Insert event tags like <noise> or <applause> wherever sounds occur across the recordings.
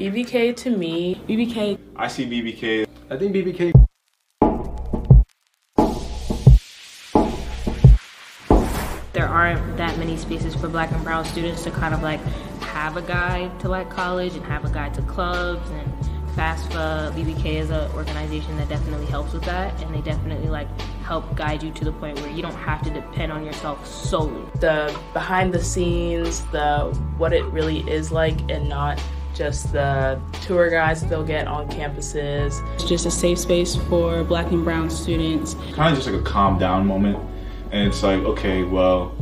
BBK to me, BBK. I see BBK. I think BBK. There aren't that many spaces for black and brown students to kind of like have a guide to like college and have a guide to clubs and FAFSA, BBK is an organization that definitely helps with that, and they definitely like help guide you to the point where you don't have to depend on yourself solely. The behind the scenes, the what it really is like, and not just the tour guides they'll get on campuses. It's just a safe space for black and brown students. Kind of just like a calm down moment, and it's like, okay, well,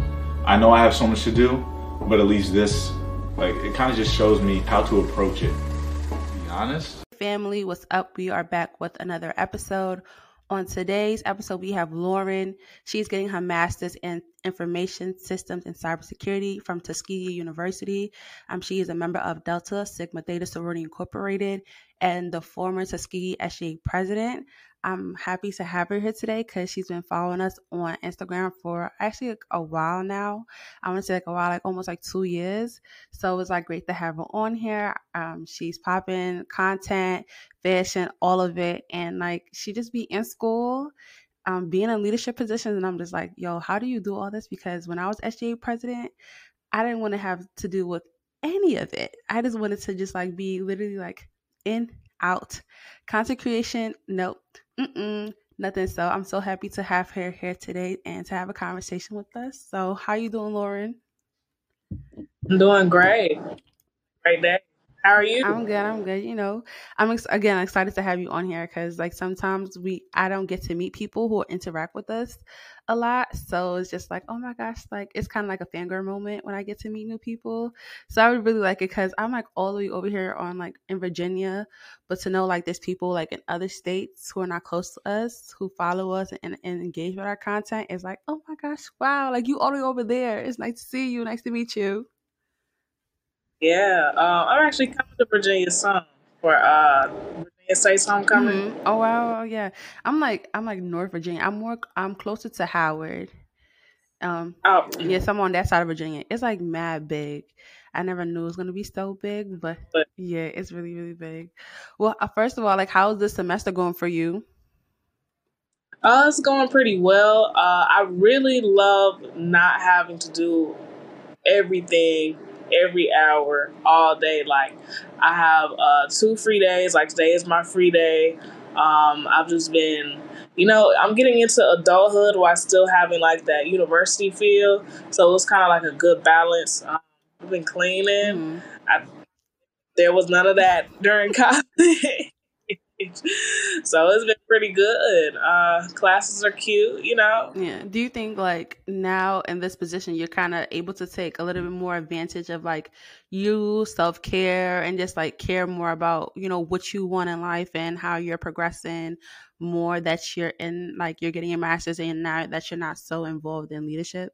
I know I have so much to do, but at least this, like, it kind of just shows me how to approach it. To be honest family, what's up? We are back with another episode. On today's episode, we have Lauryn. She's getting her master's in information systems and cybersecurity from Tuskegee University. Um, she is a member of Delta Sigma Theta Sorority Incorporated and the former Tuskegee SGA president. I'm happy to have her here today because she's been following us on Instagram for actually a while now. I want to say like a while, like almost like two years. So it's like great to have her on here. Um, she's popping content, fashion, all of it, and like she just be in school. Um, being in leadership positions, and I'm just like, yo, how do you do all this? Because when I was SGA president, I didn't want to have to do with any of it. I just wanted to just like be literally like in, out. Content creation, nope. Mm-mm, nothing. So I'm so happy to have her here today and to have a conversation with us. So how you doing, Lauryn? I'm doing great. Great day. How are you? I'm good. I'm good. You know, I'm ex- again excited to have you on here because like sometimes we I don't get to meet people who interact with us a lot, so it's just like oh my gosh, like it's kind of like a fangirl moment when I get to meet new people. So I would really like it because I'm like all the way over here on like in Virginia, but to know like there's people like in other states who are not close to us who follow us and, and engage with our content is like oh my gosh, wow, like you all the way over there. It's nice to see you. Nice to meet you. Yeah, uh, I'm actually coming to Virginia soon for uh, Virginia State's homecoming. Mm-hmm. Oh wow, yeah. I'm like I'm like North Virginia. I'm more I'm closer to Howard. Um, oh yes, I'm on that side of Virginia. It's like mad big. I never knew it was gonna be so big, but, but yeah, it's really really big. Well, uh, first of all, like how's this semester going for you? Uh, it's going pretty well. Uh, I really love not having to do everything every hour, all day. Like I have uh, two free days. Like today is my free day. Um, I've just been, you know, I'm getting into adulthood while still having like that university feel. So it's kind of like a good balance. Um, I've been cleaning. Mm-hmm. I, there was none of that during <laughs> college. <laughs> so it's been pretty good. Uh, classes are cute, you know. Yeah. Do you think like now in this position you're kind of able to take a little bit more advantage of like you self care and just like care more about you know what you want in life and how you're progressing more that you're in like you're getting your master's and now that you're not so involved in leadership.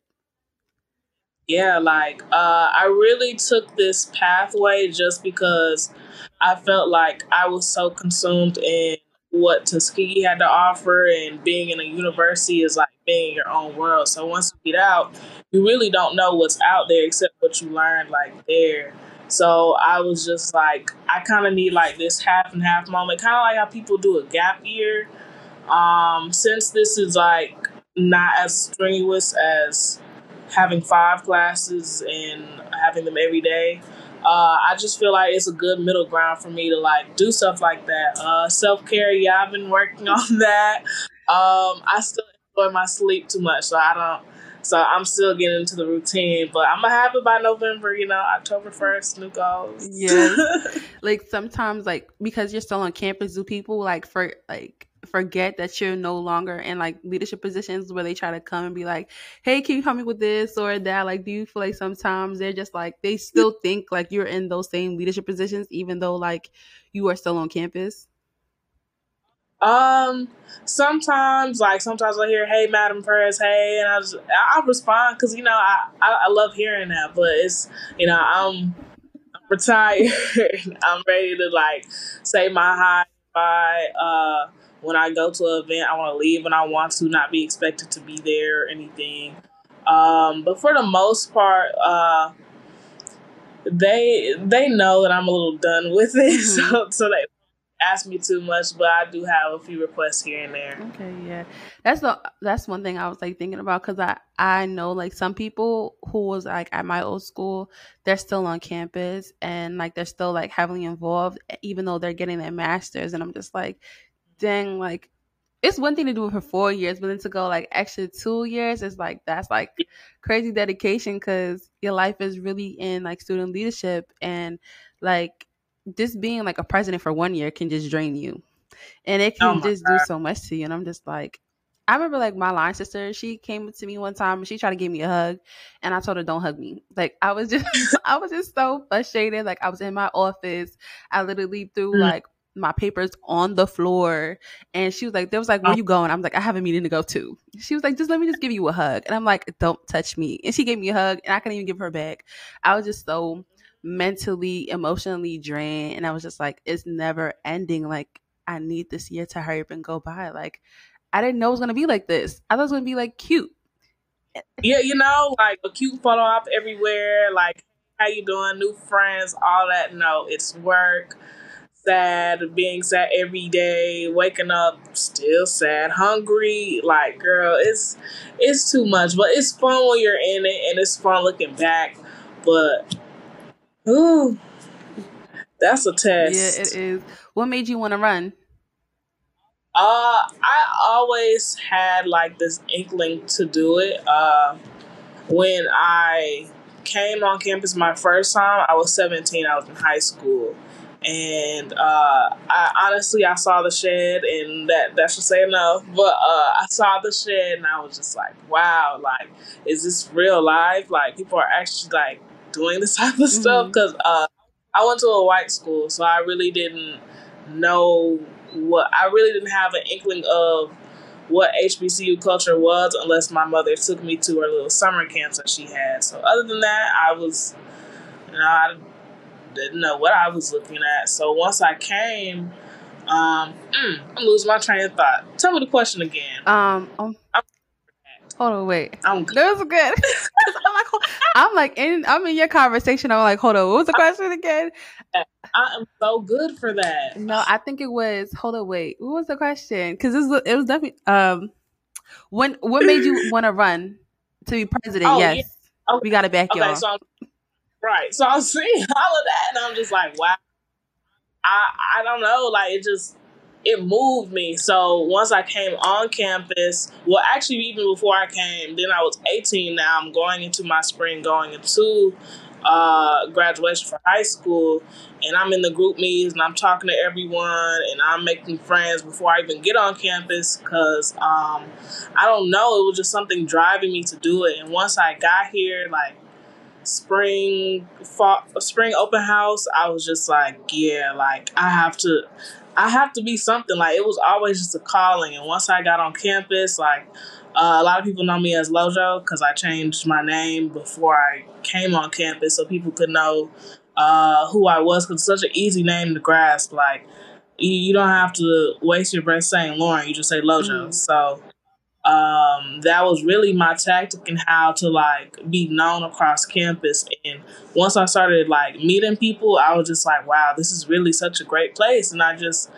Yeah, like uh, I really took this pathway just because I felt like I was so consumed in what Tuskegee had to offer, and being in a university is like being in your own world. So once you get out, you really don't know what's out there except what you learned like there. So I was just like, I kind of need like this half and half moment, kind of like how people do a gap year. Um, since this is like not as strenuous as having five classes and having them every day. Uh, I just feel like it's a good middle ground for me to like do stuff like that. Uh, Self care, yeah, I've been working <laughs> on that. Um, I still enjoy my sleep too much, so I don't. So I'm still getting into the routine, but I'm gonna have it by November. You know, October first, new goals. Yeah, <laughs> like sometimes, like because you're still on campus, do people like for like forget that you're no longer in like leadership positions where they try to come and be like, "Hey, can you help me with this or that?" Like, do you feel like sometimes they're just like they still think like you're in those same leadership positions even though like you are still on campus? Um, sometimes like sometimes I hear, "Hey, Madam Perez, hey," and I just I respond because you know I, I I love hearing that, but it's you know I'm I'm retired. <laughs> I'm ready to like say my hi bye. Uh when I go to an event, I want to leave when I want to, not be expected to be there or anything. Um, but for the most part, uh, they they know that I'm a little done with it, Mhm. <laughs> so so they ask me too much. But I do have a few requests here and there. Okay, yeah, that's the that's one thing I was like thinking about because I I know like some people who was like at my old school, they're still on campus and like they're still like heavily involved, even though they're getting their masters, and I'm just like, dang, like it's one thing to do it for four years, but then to go like extra two years is like that's like crazy dedication because your life is really in like student leadership and like this being like a president for one year can just drain you. And it Oh can my just do so much to you and i'm just like i remember like my line sister she came to me one time and she tried to give me a hug and i told her don't hug me. Like i was just <laughs> i was just so frustrated like i was in my office i literally threw Mm. like my papers on the floor. And she was like there was like where Oh. you going? I'm like i have a meeting to go to. She was like just let me just give you a hug. And i'm like don't touch me. And she gave me a hug and i couldn't even give her back. I was just so mentally emotionally drained. And i was just like it's never ending. Like i need this year to hurry up and go by. Like i didn't know it was going to be like this. I thought it was going to be like cute. Yeah, you know, like a cute photo op everywhere, like how you doing, new friends, all that. No, it's work, sad, being sad every day, waking up still sad, hungry. Like, girl, it's it's too much, but it's fun when you're in it, and it's fun looking back. But, ooh, that's a test. yeah it is what made you want to run Uh, I always had like this inkling to do it. Uh, when I came on campus my first time, I was 17. I was in high school, and uh, I honestly I saw the shed, and that that should say enough. But uh, I saw the shed, and I was just like, wow, like is this real life? Like people are actually like doing this <laughs> type of stuff Mhm. because uh, I went to a white school, so I really didn't know what I really didn't have an inkling of what HBCU culture was unless my mother took me to her little summer camps that she had. So other than that, I was, you know, I didn't know what I was looking at. So once I came, um, mm, I'm losing my train of thought. Tell me the question again. um um, hold on wait I'm that was good <laughs> I'm like, I'm like in I'm in your conversation. I'm like, hold on, what was the question again? I am so good for that. No, I think it was. Hold on, wait. What was the question? Because it was, it was definitely. Um, when what made you <clears throat> want to run to be president? Oh, yes, yeah. Okay. we got it back, Okay, y'all. so I'm, right. So I'm <laughs> seeing all of that, and I'm just like, wow. I I don't know, like it just it moved me. So once I came on campus, well, actually even before I came, then I was 18. Now I'm going into my spring, going into uh, graduation for high school, and I'm in the group meetings and I'm talking to everyone and I'm making friends before I even get on campus because um, I don't know, it was just something driving me to do it. And once I got here, like spring fall, spring open house, I was just like, yeah, like I have to. I have to be something like it was always just a calling, and once I got on campus, like uh, a lot of people know me as Lojo because I changed my name before I came on campus, so people could know uh, who I was. Because it's such an easy name to grasp. Like you, you don't have to waste your breath saying Lauryn. You just say Lojo. Mm. So um, that was really my tactic and how to like be known across campus. And once I started like meeting people, I was just like, wow, this is really such a great place. And I just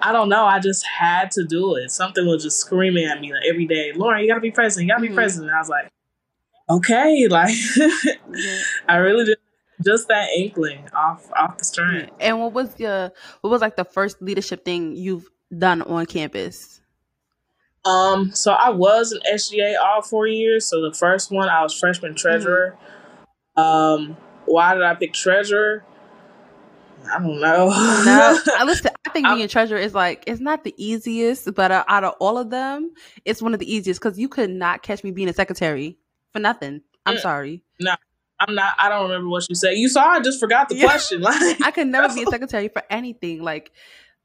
I don't know. I just had to do it. Something was just screaming at me like, every day. Lauryn, you gotta be president. You gotta be president. I was like, okay, <laughs> like Yeah. I really just just that inkling off off the strength. And what was your what was like the first leadership thing you've done on campus? Um, so I was an SGA all four years. So the first one I was freshman treasurer. Um, why did I pick treasurer? I don't know. No, <laughs> I listen. I think being treasurer is like it's not the easiest, but uh, out of all of them, it's one of the easiest because you could not catch me being a secretary for nothing. I'm Mm. sorry. No, I'm not. I don't remember what you said. You saw. I just forgot the Yeah. question. <laughs> Like I could never be a secretary for anything. Like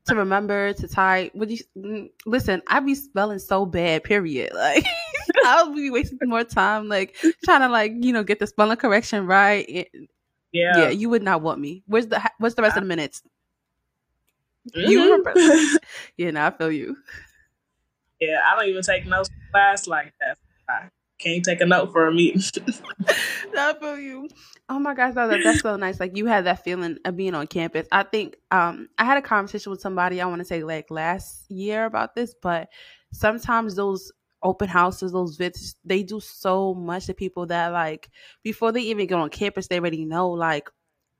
to remember to type. Would you mm, listen? I'd be spelling so bad. Period. <laughs> Like I'll be wasting more time like trying to like you know get the spelling correction right. Yeah. yeah, you would not want me. Where's the What's the rest of the minutes? Mhm. You remember? <laughs> Yeah, no, I feel you. yeah. I don't even take no class like that. Can't take a note for a meeting. <laughs> I feel you. Oh my gosh, that, that's so nice. Like you had that feeling of being on campus. I think um I had a conversation with somebody I want to say like last year about this, but sometimes those open houses, those visits, they do so much to people that like before they even get on campus, they already know like,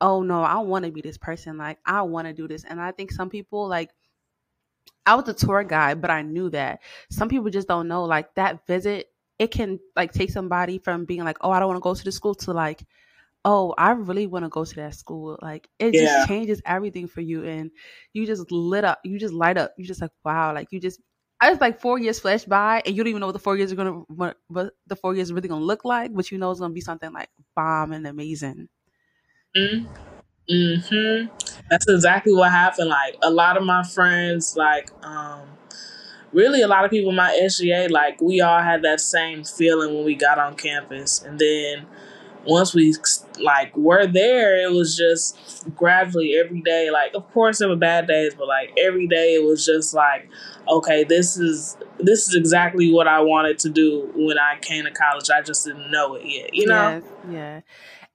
oh no, I want to be this person. Like I want to do this, and I think some people like. I was a tour guide, but I knew that some people just don't know. Like that visit, it can like take somebody from being like, "Oh, I don't want to go to the school," to like, "Oh, I really want to go to that school." Like it Yeah. just changes everything for you, and you just lit up. You just light up. You just like, wow. Like you just I was like four years flashed by, and you don't even know what the four years are gonna, what, what the four years are really gonna look like, but you know it's gonna be something like bomb and amazing. Mm-hmm. That's exactly what happened. Like a lot of my friends, like um, really a lot of people in my SGA, like we all had that same feeling when we got on campus, and then once we like were there, it was just gradually every day. Like of course there were bad days, but like every day it was just like, okay, this is this is exactly what I wanted to do when I came to college. I just didn't know it yet, you know. Yeah.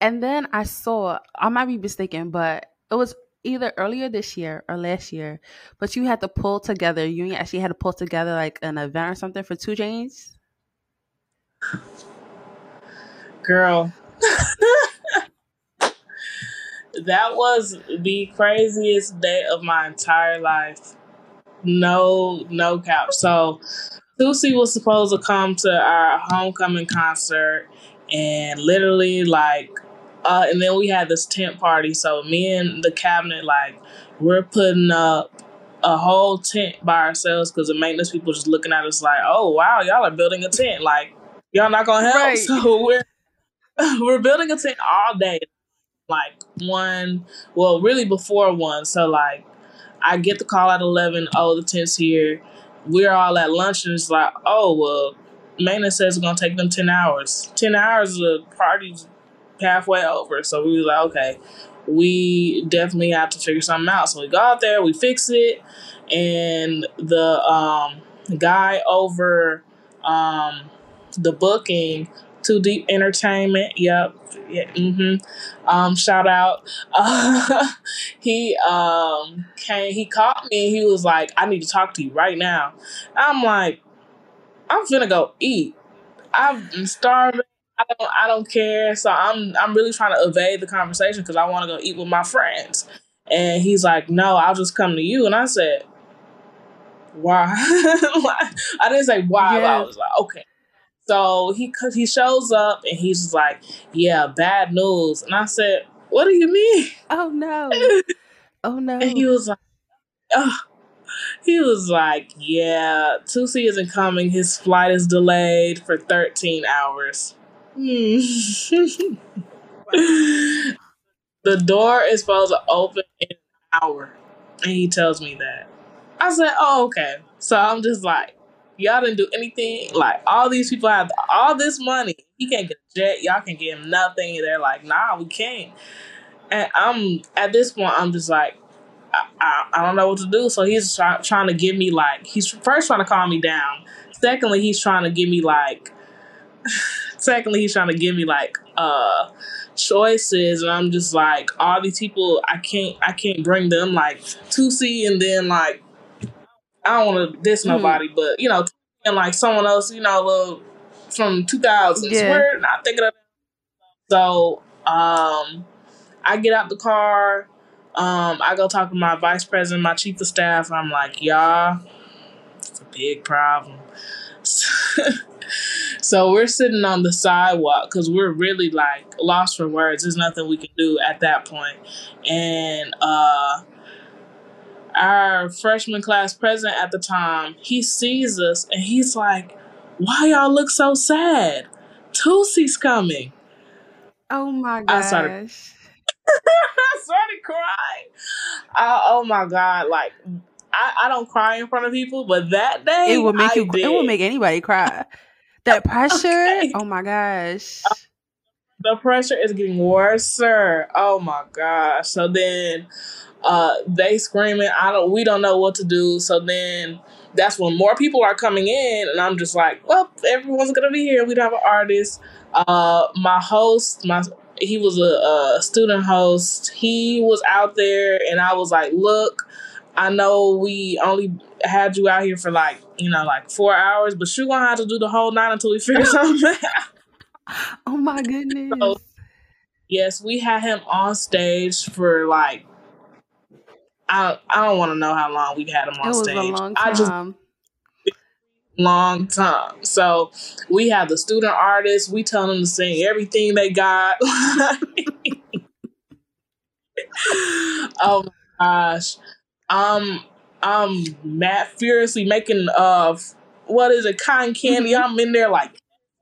And then I saw, I might be mistaken, but it was either earlier this year or last year, but you had to pull together, you actually had to pull together like an event or something for 2 Chainz. Girl. <laughs> that was the craziest day of my entire life. No, no cap. So, Lucy was supposed to come to our homecoming concert, and literally, like, uh, and then we had this tent party. So, me and the cabinet, like, we're putting up a whole tent by ourselves because the maintenance people just looking at us like, oh, wow, y'all are building a tent. Like, y'all not gonna help. Right. <laughs> So, we're <laughs> we're building a tent all day like one well really before one so like i get the call at 11 oh the tent's here we're all at lunch and it's like oh well maintenance says it's gonna take them 10 hours 10 hours of party's halfway over. So we was like okay we definitely have to figure something out. So we go out there we fix it and the um guy over um the booking too deep entertainment yep yeah, mm-hmm, um shout out. Uh, <laughs> he um came he called me and he was like i need to talk to you right now. I'm like i'm finna go eat. I'm starving I don't, I don't care. So I'm I'm really trying to evade the conversation because I want to go eat with my friends. And he's like, "No, I'll just come to you." And I said, "Why?" <laughs> I didn't say why. But I was like, "Okay." So he he shows up and he's just like, "Yeah, bad news." And I said, "What do you mean?" Oh no. <laughs> Oh no. And he was like, "Ugh." He was like, "Yeah, Tusi isn't coming. His flight is delayed for 13 hours." Hmm. <laughs> the door is supposed to open in an hour, and he tells me that. I said, "Oh, okay." So I'm just like, "Y'all didn't do anything. Like all these people have all this money. He can't get a jet. Y'all can get him nothing." They're like, "Nah, we can't." And I'm at this point, I'm just like, I, I, I don't know what to do. So he's try, trying to give me like he's first trying to calm me down. Secondly, he's trying to give me like. Secondly, he's trying to give me like uh choices, and I'm just like all these people. I can't I can't bring them like to see, and then like I don't want to diss Mhm. nobody, but you know, and like someone else, you know, little from 2000s. Yeah. We're not thinking of. So um, I get out the car. Um, I go talk to my vice president, my chief of staff. I'm like, y'all, it's a big problem. <laughs> so we're sitting on the sidewalk because we're really like lost for words. There's nothing we can do at that point. And uh, our freshman class president at the time, he sees us and he's like, why y'all look so sad? Tulsi's coming. oh my I gosh. started- <laughs> I started crying. I, oh my god! Like I, I don't cry in front of people, but that day it will make I you Did. it will make anybody cry. That <laughs> pressure. Okay. Oh my gosh. the pressure is getting worse, sir. Oh my gosh! So then, uh, they screaming. I don't. We don't know what to do. So then, that's when more people are coming in, and I'm just like, well, everyone's gonna be here. We don't have an artist. Uh, my host, my he was a, a student host. He was out there, and I was like, look, I know we only had you out here for like you know like four hours, but you're gonna have to do the whole night until we figure <laughs> something out. Oh my goodness. So, yes, we had him on stage for like I I don't want to know how long we had him it on was stage. a long I just time. long time. So we have the student artists. We tell them to sing everything they got. <laughs> oh my gosh. Um, I'm mad furiously making uh what is it, cotton candy. Mhm. I'm in there like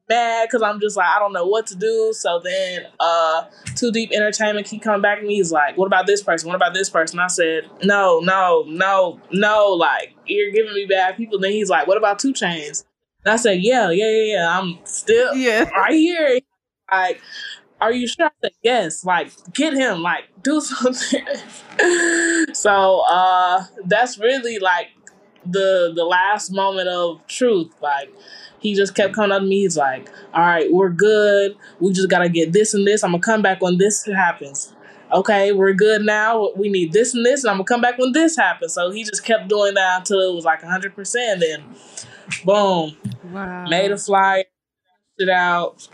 mad because I'm just like I don't know what to do. So then uh Too Deep Entertainment keep coming back to me. He's like, What about this person? What about this person? I said, No, no, no, no, like you're giving me bad people. Then he's like, What about 2 Chainz? And I said, Yeah, yeah, yeah, yeah. I'm still Yeah. right here. Like, are you sure? I said, yes. Like, get him. Like, do <laughs> something. so uh that's really like the the last moment of truth. Like, he just kept coming up to me. He's like, all right, we're good. We just gotta get this and this. I'm gonna come back when this happens. Okay, we're good now. We need this and this, and I'm gonna come back when this happens. So he just kept doing that until it was like 100%. Then, boom, Wow. made a flyer, it out,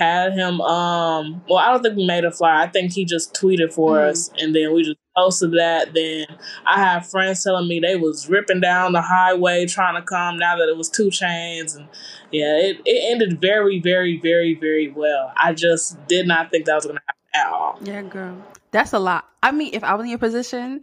had him. Um, well, I don't think we made a flyer. I think he just tweeted for Mhm. us, and then we just posted that. Then I have friends telling me they was ripping down the highway trying to come now that it was 2 Chainz, and yeah, it, it ended very, very, very, very well. I just did not think that was gonna happen at all. Yeah, girl. That's a lot. I mean, if I was in your position,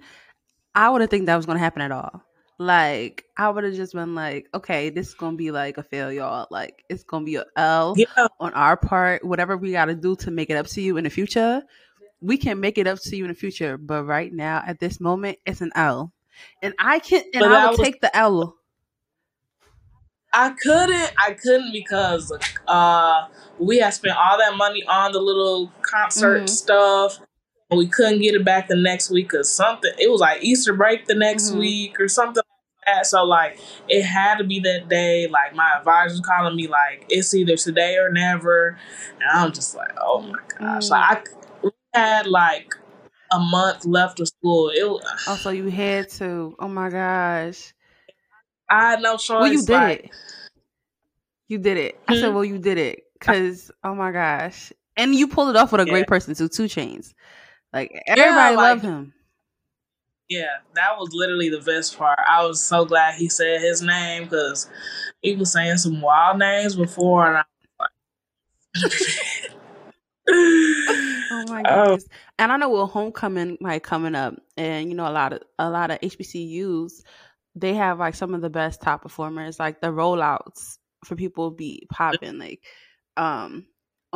I wouldn't think that was gonna happen at all. Like, I would have just been like, okay, this is gonna be like a fail, y'all. Like, it's gonna be a L Yeah, on our part. Whatever we gotta do to make it up to you in the future, we can make it up to you in the future. But right now, at this moment, it's an L. And I can and But I will take the L. I couldn't. I couldn't because uh, we had spent all that money on the little concert Mhm. stuff, we couldn't get it back the next week or something. It was like Easter break the next Mhm. week or something that. So like, it had to be that day. Like my advisor's calling me like it's either today or never, and I'm just like, oh my gosh. Mm. Like I we had like a month left of school. It was, Also, you had to. Oh my gosh. I had no choice. Well, you did like, it. You did it. I said, Hmm? well, you did it. Cause oh my gosh, and you pulled it off with a Yeah. great person too. 2 Chainz, like everybody like- loved him. Yeah, that was literally the best part. I was so glad he said his name because he was saying some wild names before, and I was like, <laughs> Oh my Oh. goodness! And I know with homecoming like coming up, and you know a lot of a lot of HBCUs, they have like some of the best top performers. Like the rollouts for people be popping. Like, um,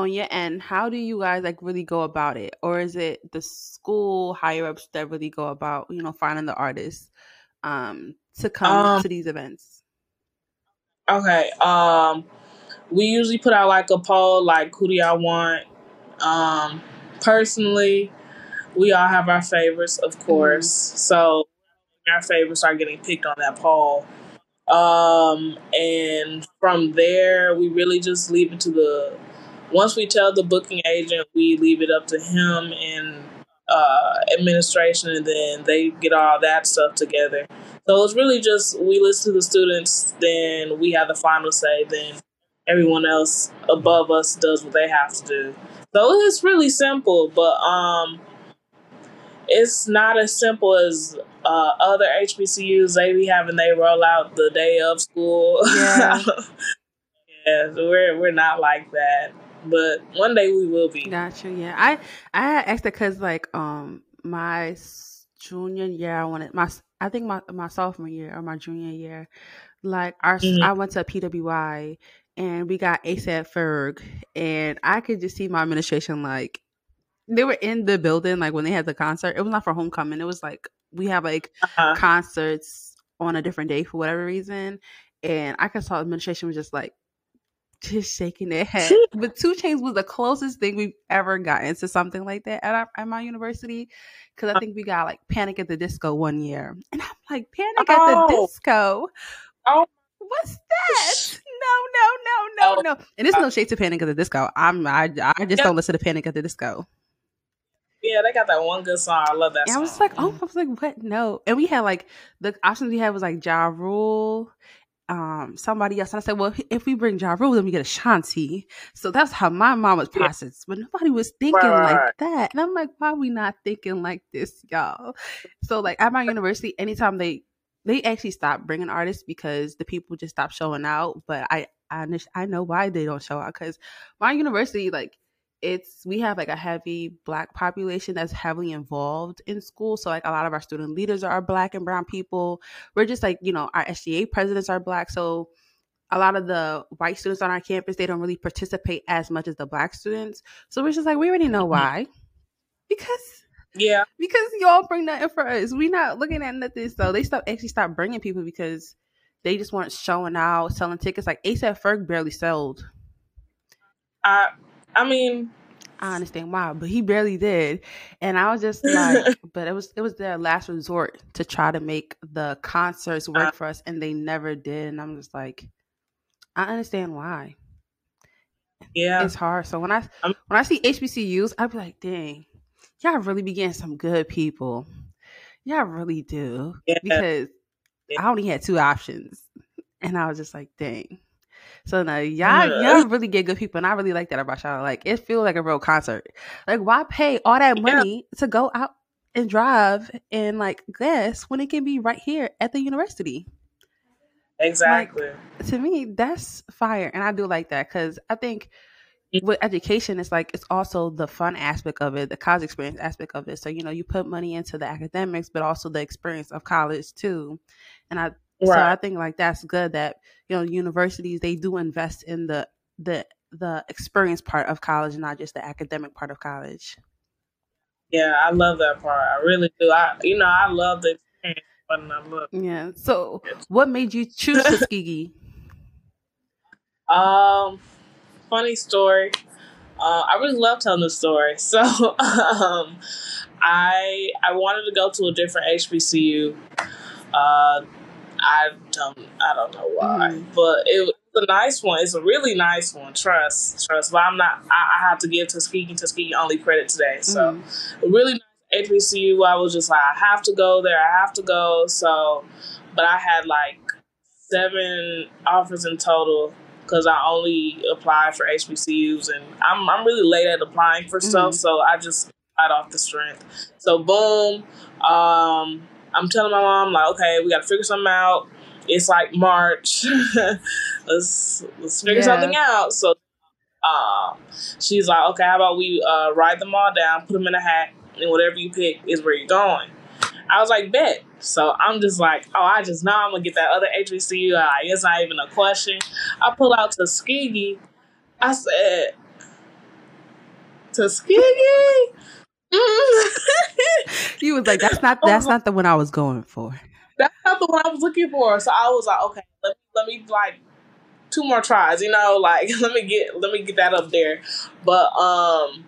on your end, how do you guys like really go about it, or is it the school higher ups that really go about you know finding the artists, um, to come Um, to these events? Okay. Um, we usually put out like a poll, like who do y'all want? Um, personally, we all have our favorites, of course. So our favorites are getting picked on that poll. Um, and from there, we really just leave it to the. Once we tell the booking agent, we leave it up to him and uh, administration, and then they get all that stuff together. So it's really just we listen to the students, then we have the final say, then everyone else above us does what they have to do. So it's really simple, but um, it's not as simple as uh, other HBCUs. They be having they roll out the day of school. Yeah. <laughs> yeah, so we're we're not like that, but one day we will be. Gotcha. Yeah, I I had asked it because like um my junior year, I wanted my I think my my sophomore year or my junior year, like our s Mhm. I went to PWI and we got ASAP Ferg, and I could just see my administration like they were in the building like when they had the concert. It was not for homecoming. It was like we have like Uh-huh. concerts on a different day for whatever reason, and I could saw administration was just like just shaking their head. but 2 Chainz was the closest thing we've ever gotten to something like that at, our, at my university. Because I uh think we got like Panic at the Disco one year, and I'm like Panic at the Oh. Disco. Oh, What's that? No, no, no, no, oh no. And it's uh no shade to Panic at the Disco. I'm I I just don't listen to Panic at the Disco. yeah, they got that one good song. I love that And I was like, oh, I was like, what? No. And we had like the options we had was like Ja Rule, um, somebody else. And I said, well, if we bring Ja Rule, then we get Ashanti. So that's how my mom was processed. But nobody was thinking Right, like that. And I'm like, why are we not thinking like this, y'all? So like at my university, anytime they they actually stopped bringing artists because the people just stopped showing out. But I I, I know why they don't show out because my university like it's we have like a heavy black population that's heavily involved in school. So like a lot of our student leaders are black and brown people. We're just like you know our sga presidents are black. So a lot of the white students on our campus they don't really participate as much as the black students. So we're just like we already know mm-hmm. why. Because yeah, because y'all bring nothing for us. We not looking at nothing. So they stop actually stop bringing people because they just weren't showing out selling tickets. Like asap ferg barely sold. I I mean, I understand why, but he barely did. And I was just <laughs> like, but it was it was their last resort to try to make the concerts work Uh. for us and they never did. And I'm just like, I understand why. yeah, It's hard. So when I I'm- when I see HBCUs, I'd be like, dang, y'all really be getting some good people. Y'all really do. Yeah. Because Yeah. I only had two options. And I was just like, dang. So now y'all Yeah. y'all really get good people, and I really like that about y'all. Like it feels like a real concert. Like why pay all that Yeah. money to go out and drive and like gas when it can be right here at the university? exactly. to me that's fire and i do like that because i think with education it's like it's also the fun aspect of it the college experience aspect of it so you know you put money into the academics but also the experience of college too and i so i think like that's good that you know universities they do invest in the the the experience part of college not just the academic part of college Yeah, I love that part. I really do. I you know I love the experience, yeah so what made you choose tuskegee <laughs> Um, funny story. Uh, I really love telling this story. <laughs> So, um, I I wanted to go to a different HBCU. Uh, I don't I don't know why, Mhm. but it was a nice one. It's a really nice one. Trust, trust. But I'm not. I, I have to give Tuskegee Tuskegee only credit today. So, a really nice HBCU. I was just like, I have to go there. I have to go. So, but I had like seven offers in total because I only applied for HBCUs, and I'm I'm really late at applying for stuff. Mhm. So I just off the strength. So boom, um, I'm telling my mom like, okay, we got to figure something out. It's like March. <laughs> let's let's figure Yeah. something out. So um, she's like, okay, how about we uh, write them all down, put them in a hat, and whatever you pick is where you're going. I was like, bet. So I'm just like, oh, I just know I'm gonna get that other HBCU. Like, it's not even a question. I pull out Tuskegee. I said, Tuskegee. Mm. you was like that's not that's <laughs> not the one i was going for That's not the one I was looking for. So I was like, okay, let me, let me like two more tries. You know, like <laughs> let me get let me get that up there. But um,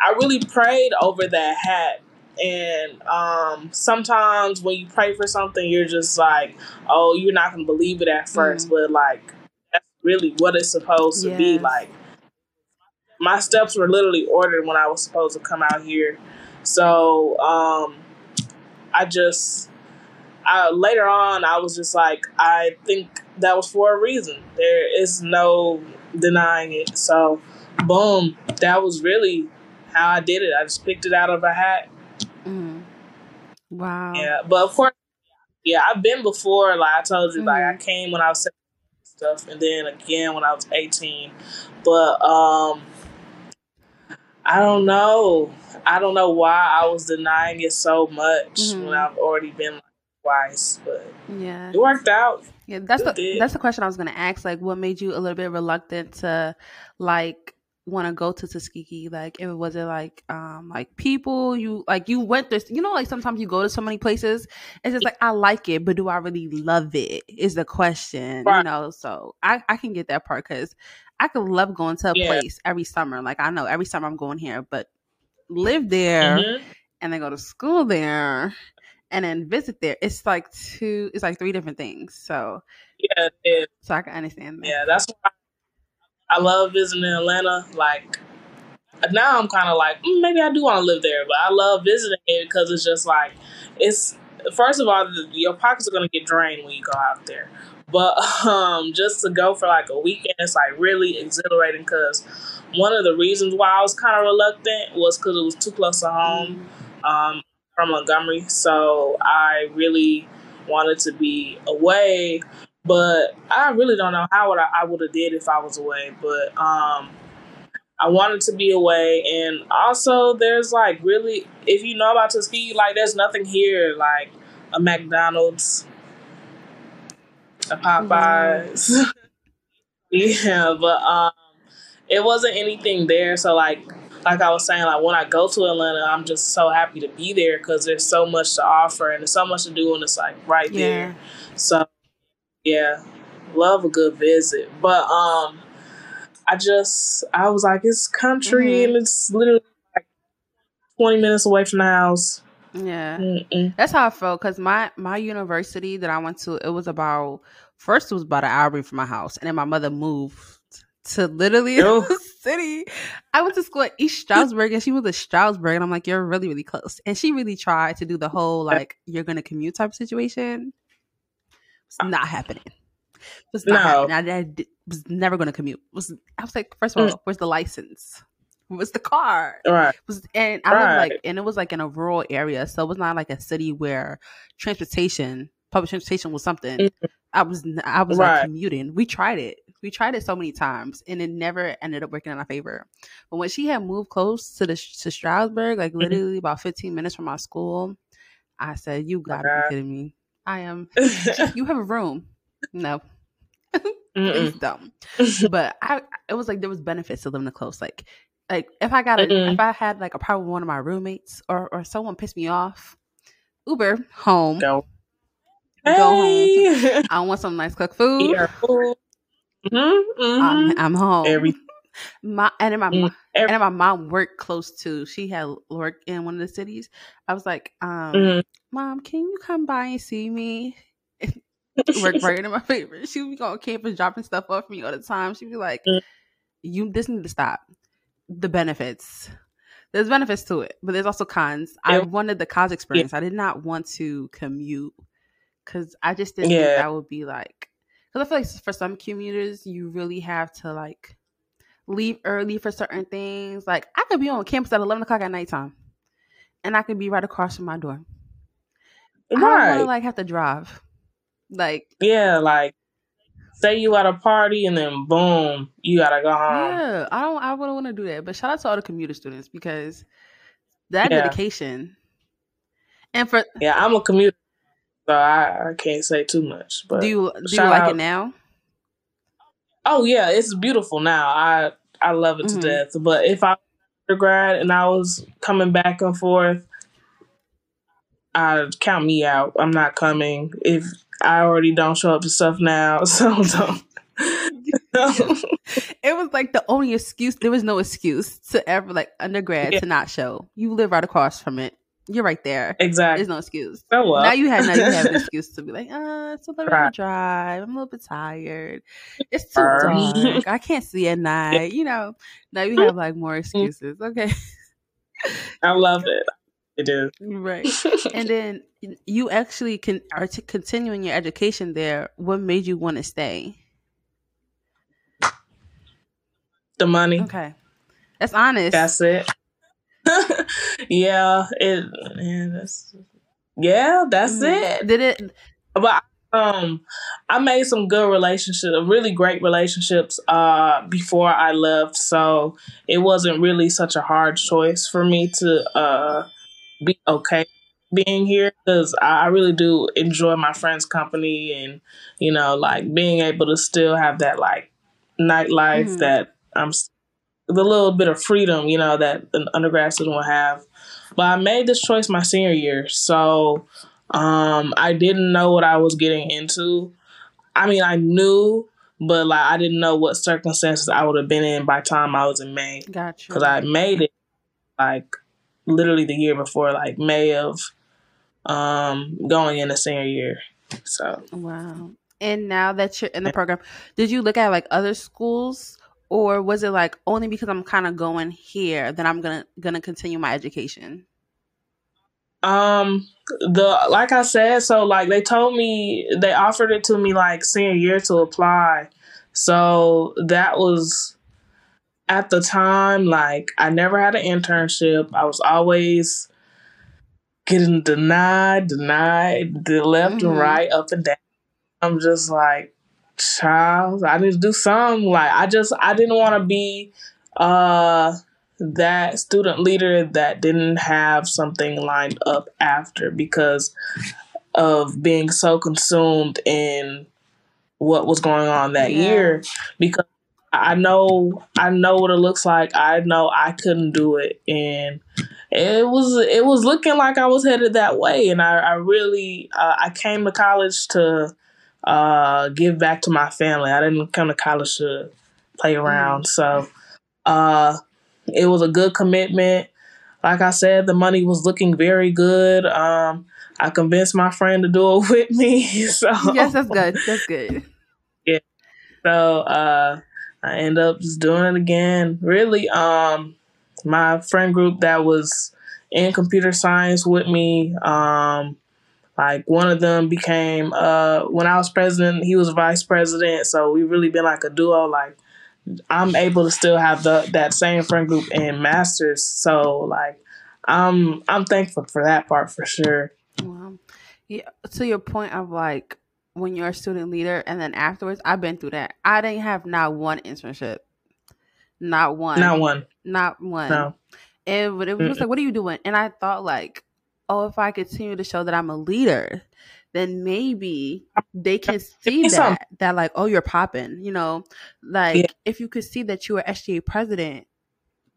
I really prayed over that hat. And um, sometimes when you pray for something, you're just like, oh, you're not gonna believe it at 1st but like that's really what it's supposed to be. Like my steps were literally ordered when I was supposed to come out here. So um, I just I, later on, I was just like, I think that was for a reason. There is no denying it. So, boom, that was really how I did it. I just picked it out of a hat. Mhm. wow Yeah, but of course, yeah, I've been before. Like I told you, like I Mhm. came when I was 17 and stuff, and then again when I was eighteen. But um, I don't know. I don't know why I was denying it so much Mhm. when I've already been like, twice, but yeah it worked out. Yeah, that's the did. that's the question I was gonna ask. Like, what made you a little bit reluctant to like want to go to Tuskegee? Like, it was it like um like people you like you went there, you know, like sometimes you go to so many places. It's just like I like it, but do I really love it? Is the question, you know? So I I can get that part because I could love going to a Yeah. place every summer. Like I know every summer I'm going here, but live there Mhm. and then go to school there and then visit there. It's like two. It's like three different things. So Yeah, yeah, so I can understand that. yeah. That's why I love visiting Atlanta. Like now, I'm kind of like mm, maybe I do want to live there, but I love visiting it because it's just like it's. First of all, the, your pockets are gonna get drained when you go out there. But <laughs> um, just to go for like a weekend, it's like really exhilarating. Because one of the reasons why I was kind of reluctant was because it was too close to home um, from Montgomery. So I really wanted to be away, but I really don't know how would I, I would have did if I was away. But um, I wanted to be away, and also there's like really, if you know about Tuskegee, like there's nothing here like a McDonald's, a Popeyes. <laughs> yeah, but um, it wasn't anything there. So like, like I was saying, like when I go to Atlanta, I'm just so happy to be there because there's so much to offer and there's so much to do, and it's like right Yeah. there. So yeah, love a good visit, but um. I just I was like, it's country Mhm. and it's literally like twenty minutes away from the house. Yeah. Mm-mm. That's how I felt because my my university that I went to, it was about first it was about an hour away from my house, and then my mother moved to literally <laughs> Oh. the city. I went to school at East Stroudsburg, and she was at Stroudsburg, and I'm like, you're really really close. And she really tried to do the whole like you're gonna commute type situation. It's not happening. It was not No. happening. I, I was never gonna commute. It was I was like, first of all, Mm. where's the license? Where's the car? Right. was and I live like and it was like in a rural area, so it was not like a city where transportation, public transportation was something. Mhm. I was I was like commuting. We tried it. We tried it so many times, and it never ended up working in our favor. But when she had moved close to the to Stroudsburg, like Mhm. literally about fifteen minutes from our school, I said, "You gotta be kidding me! I am. <laughs> You have a room? No, <laughs> it's dumb." <laughs> but I it was like there was benefits to living close. Like like if I got a Mm-mm. if I had like a problem with one of my roommates or or someone pissed me off, Uber home. Go. Go home. I want some nice cooked <laughs> food. Eat our food. Mm-hmm, I'm, I'm home. Every, <laughs> my and then my Mm, mom, every, and then my mom worked close to. She had work in one of the cities. I was like, um, Mhm. Mom, can you come by and see me? <laughs> work right in my favorite. She would be on campus dropping stuff off for me all the time. She'd be like, Mm. "You this need to stop." The benefits. There's benefits to it, but there's also cons. I wanted the college experience. I did not want to commute because I just didn't think that would be like. Because I feel like for some commuters, you really have to like leave early for certain things. Like I could be on campus at eleven o'clock at nighttime, and I could be right across from my door. I don't want right. to like have to drive. Like yeah, like say you at a party and then boom, you gotta go home. Yeah, I don't. I wouldn't want to do that. But shout out to all the commuter students because that Yeah. dedication. And for Yeah, I'm a commuter, so I, I can't say too much. But do you do you like out- it now? Oh yeah, it's beautiful now. I I love it to mm-hmm. death. But if I was undergrad and I was coming back and forth, I'd count me out. I'm not coming. If I already don't show up to stuff now, <laughs> so don't. It was like the only excuse. There was no excuse to ever like undergrad Yeah. to not show. You live right across from it. You're right there. exactly. There's no excuse. Oh well. Now you have now you have an <laughs> excuse to be like, uh, it's a little Right. drive. I'm a little bit tired. It's too dark. I can't see at <laughs> night. You know. Now you have like more excuses. Okay. I love it. It is. Right. <laughs> and then you actually can are t- continuing your education there. What made you want to stay? The money. Okay, that's honest. That's it. <laughs> yeah, it. Yeah, that's. Yeah, that's Mhm. it. Did it? But um, I made some good relationships, really great relationships, uh, before I left. So it wasn't really such a hard choice for me to uh be okay being here because I really do enjoy my friends' company and you know like being able to still have that like nightlife Mhm. that I'm the little bit of freedom you know that an undergrad student will have. But I made this choice my senior year, so um, I didn't know what I was getting into. I mean, I knew, but like I didn't know what circumstances I would have been in by the time I was in May Gotcha. because I made it like literally the year before, like May of um, going into senior year. So wow. And now that you're in the program, did you look at like other schools, or was it like only because I'm kind of going here that I'm gonna gonna continue my education? Um, the like I said, so like they told me they offered it to me like senior year to apply. So that was at the time like I never had an internship. I was always getting denied, denied, the left mm-hmm. and right, up and down. I'm just like, child, I need to do something. Like I just I didn't want to be uh that student leader that didn't have something lined up after because of being so consumed in what was going on that yeah. year because I know I know what it looks like. I know I couldn't do it and it was it was looking like I was headed that way and I, I really uh, I came to college to uh, give back to my family. I didn't come to college to play around. Mm. So uh, it was a good commitment. Like I said, the money was looking very good. Um, I convinced my friend to do it <laughs> with me. <laughs> So yes, that's good. That's good. <laughs> Yeah. So uh, I end up just doing it again. Really, um, my friend group that was in computer science with me. Um, like one of them became uh, when I was president, he was vice president. So we really been like a duo. Like I'm able to still have the that same friend group in masters. So like I'm I'm thankful for that part for sure. Wow. Yeah. To your point of like when you're a student leader and then afterwards, I've been through that. I didn't have not one internship. Not one. Not one. Not one. No. And it was like, what are you doing? And I thought like, oh, if I continue to show that I'm a leader, then maybe they can see that that like oh you're popping you know like yeah. if you could see that you were SGA president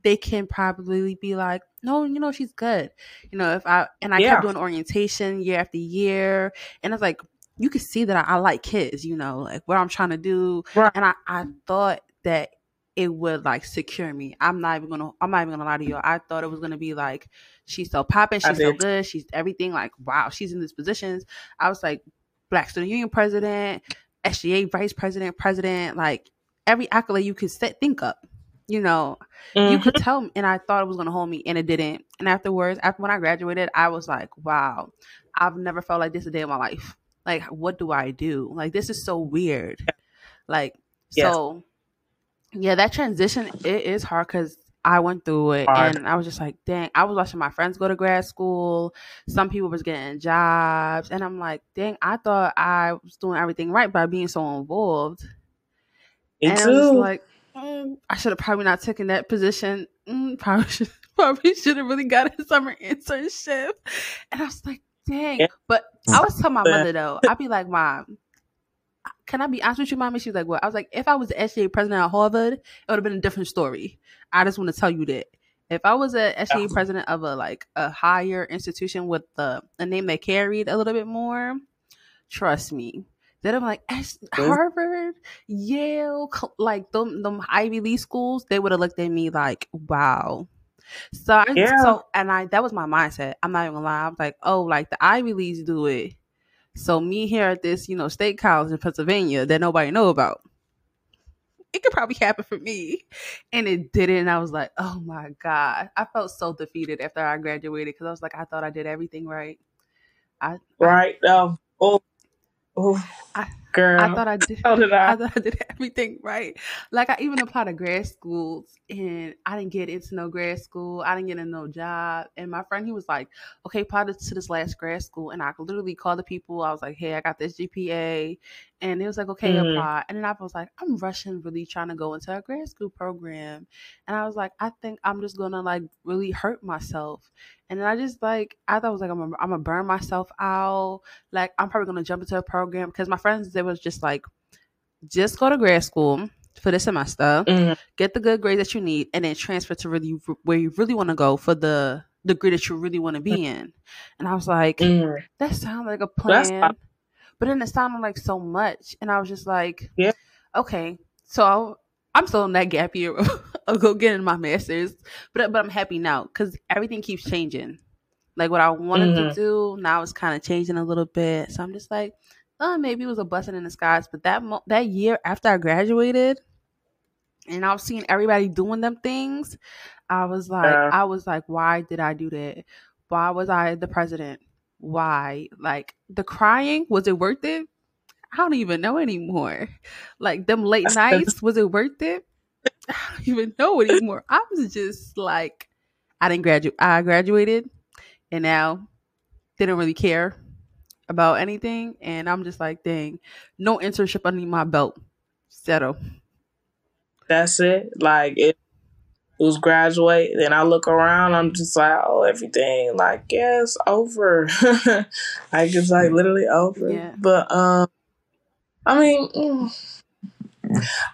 they can probably be like no you know she's good you know if I and I yeah. kept doing orientation year after year and it's like you could see that I, I like kids you know like what I'm trying to do right. and I I thought that it would like secure me. I'm not even gonna I'm not even gonna lie to you. I thought it was gonna be like she's so popping, she's so good, she's everything like wow, she's in these positions. I was like Black Student Union president, SGA vice president, president, like every accolade you could set think up. You know, mm-hmm. you could mm-hmm. tell me, and I thought it was gonna hold me, and it didn't. And afterwards, after when I graduated, I was like, wow, I've never felt like this a day in my life. Like, what do I do? Like, this is so weird. Like, yes. so yeah, that transition it is hard because I went through it hard. and I was just like, dang, I was watching my friends go to grad school. Some people was getting jobs. And I'm like, dang, I thought I was doing everything right by being so involved. Me and too. I was like, mm, I should have probably not taken that position. Mm, probably should <laughs> probably should have really got a summer internship. And I was like, dang. Yeah. But I was telling my mother though, I'd be like, Mom, can I be honest with you, mommy? She's like, well, I was like, if I was the SGA president at Harvard, it would have been a different story. I just want to tell you that. If I was a SGA president of a like a higher institution with the a name that carried a little bit more, trust me, then I'm like Harvard, Yale, like them them Ivy League schools, they would have looked at me like, wow. So, I, yeah. so and I that was my mindset. I'm not even gonna lie. I was like, oh, like the Ivy Leagues do it so me here at this, you know, state college in Pennsylvania that nobody know about, it could probably happen for me. And it didn't. And I was like, oh my God. I felt so defeated after I graduated because I was like, I thought I did everything right. I right. Um, oh, oh. I, Girl, I thought I did. So did I. I thought I did everything right. Like I even applied to grad schools, and I didn't get into no grad school. I didn't get into no job. And my friend, he was like, "Okay, apply to this last grad school." And I literally called the people. I was like, "Hey, I got this GPA," and it was like, "Okay, mm. apply." And then I was like, "I'm rushing, really trying to go into a grad school program," and I was like, "I think I'm just gonna like really hurt myself." And then I just like I thought I was like I'm gonna, I'm gonna burn myself out. Like I'm probably gonna jump into a program because my friends they was just like, just go to grad school for the semester, mm-hmm. get the good grades that you need, and then transfer to really where you really want to go for the degree that you really want to be mm-hmm. in. And I was like, mm-hmm. that sounds like a plan. But then it sounded like so much, and I was just like, yeah, okay. So I'm still in that gap year <laughs> of go getting my master's, but but I'm happy now because everything keeps changing. Like what I wanted Mhm. to do now it's kind of changing a little bit. So I'm just like, oh, maybe it was a blessing in disguise. But that mo- that year after I graduated, and I was seeing everybody doing them things, I was like. I was like, why did I do that? Why was I the president? Why? Like the crying, was it worth it? I don't even know anymore. <laughs> Like them late nights, was it worth it? <laughs> I don't even know anymore. I was just like, I didn't graduate. I graduated, and now didn't really care about anything. And I'm just like, dang, no internship under my belt. Settle. That's it. Like it, was graduate. Then I look around. I'm just like, oh, everything. Like, yeah, it's over. <laughs> like it's like literally over. Yeah. But um, I mean, mm,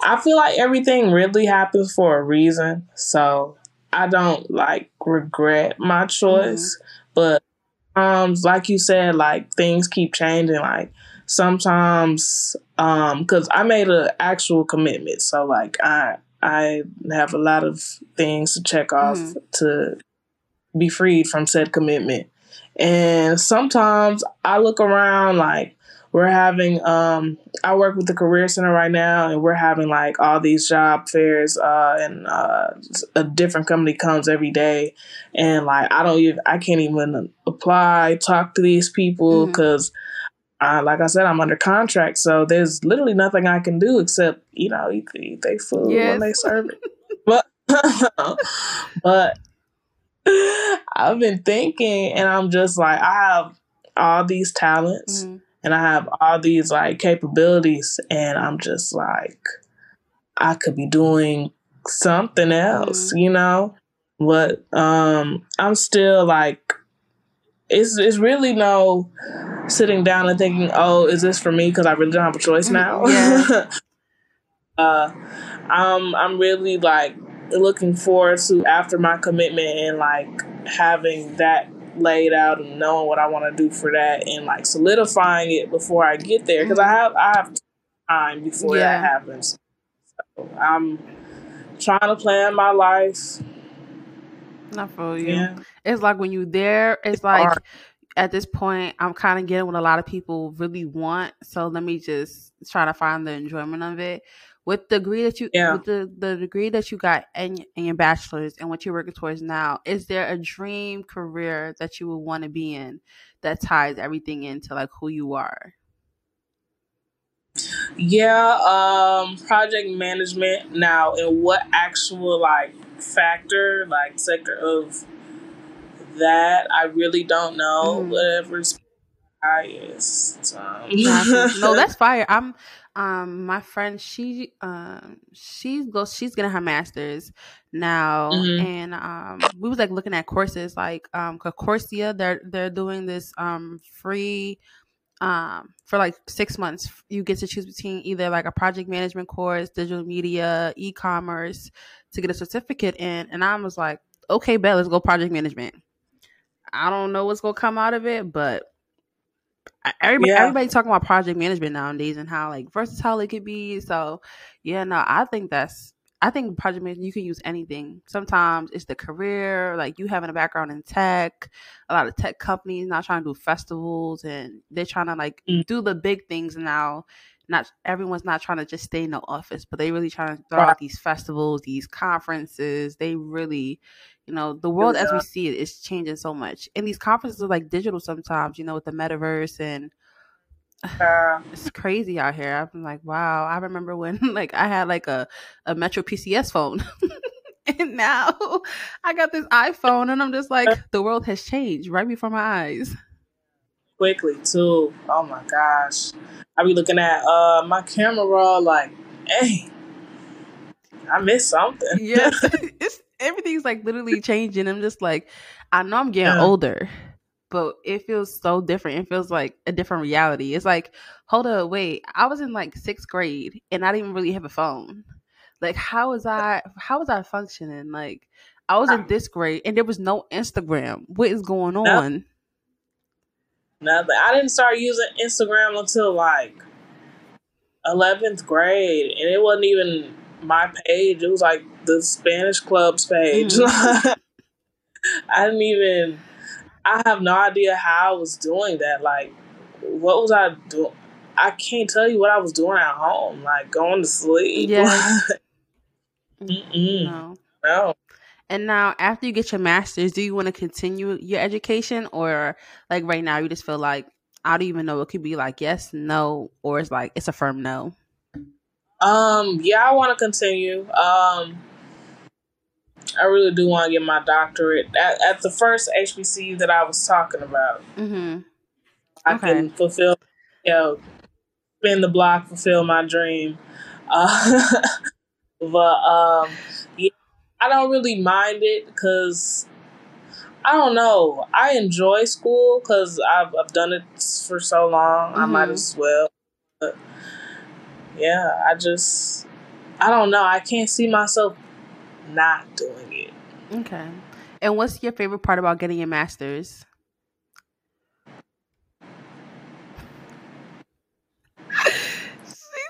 I feel like everything really happens for a reason. So I don't like regret my choice. But um, like you said, like things keep changing. Like sometimes, um, because I made an actual commitment. So like I I have a lot of things to check off Mhm. to be freed from said commitment. And sometimes I look around like we're having um I work with the career center right now and we're having like all these job fairs uh and uh a different company comes every day and like I don't even I can't even apply talk to these people Mhm. because uh, like I said, I'm under contract, so there's literally nothing I can do except you know eat, eat they food Yes. when they serve it. But <laughs> but I've been thinking, and I'm just like I have all these talents, Mhm. and I have all these like capabilities, and I'm just like I could be doing something else, you know. But um, I'm still like it's it's really no sitting down and thinking, oh, is this for me? Because I really don't have a choice now. Yeah. <laughs> uh, I'm I'm really like looking forward to after my commitment and like having that laid out and knowing what I want to do for that and like solidifying it before I get there because I have I have time before Yeah. that happens. So I'm trying to plan my life. Not for you. Yeah. It's like when you there, it's like hard. at this point, I'm kind of getting what a lot of people really want. So let me just try to find the enjoyment of it. With the degree that you, Yeah. with the, the degree that you got in, in your bachelor's and what you're working towards now, is there a dream career that you would want to be in that ties everything into like who you are? Yeah, um, project management. Now, in what actual like factor, like sector of that, I really don't know. Mhm. Whatever's highest. Um, Gotcha. <laughs> no, <laughs> that's fire. I'm um my friend she um she goes she's getting her masters now Mhm. and um we was like looking at courses like um Coursera they're they're doing this um free um for like six months you get to choose between either like a project management course digital media e-commerce to get a certificate in and i was like okay bet let's go project management i don't know what's gonna come out of it but everybody, Yeah. everybody talking about project management nowadays and how like versatile it could be so yeah no i think that's i think project management you can use anything sometimes it's the career like you having a background in tech a lot of tech companies now trying to do festivals and they're trying to like Mm. do the big things now not everyone's not trying to just stay in the office but they really trying to throw out these festivals these conferences. They really you know the world as we see it is changing so much. And these conferences are like digital sometimes you know with the metaverse and <sighs> it's crazy out here. I'm like wow. I remember when <laughs> like i had like a, a metro pcs phone. <laughs> And now <laughs> i got this iphone and i'm just like the world has changed right before my eyes quickly too. Oh my gosh, I be looking at uh my camera roll like, hey, I missed something. yes <laughs> <laughs> it's everything's like literally changing. I'm just like i know i'm getting Yeah. older but it feels so different. It feels like a different reality. It's like hold up wait. I was in like sixth grade and i didn't even really have a phone. Like how was i how was i functioning? Like i was in this grade and there was no instagram. What is going Yeah. on Nothing. I didn't start using Instagram until like eleventh grade, and it wasn't even my page. It was like the Spanish club's page. Mhm. <laughs> I didn't even. I have no idea how I was doing that. Like, what was I doing? I can't tell you what I was doing at home. Like going to sleep. Yeah. <laughs> No. no. And now, after you get your master's, do you want to continue your education, or like right now, you just feel like I don't even know? It could be like yes, no, or it's like it's a firm no. Um, yeah, I want to continue. Um, I really do want to get my doctorate at, at the first HBCU that I was talking about. Mm-hmm. I Okay. can fulfill, you know, spin the block, fulfill my dream. Uh, <laughs> but um, I don't really mind it because I don't know. I enjoy school because I've I've done it for so long. I might Mhm. as well. But yeah, I just I don't know. I can't see myself not doing it. Okay. And what's your favorite part about getting your master's?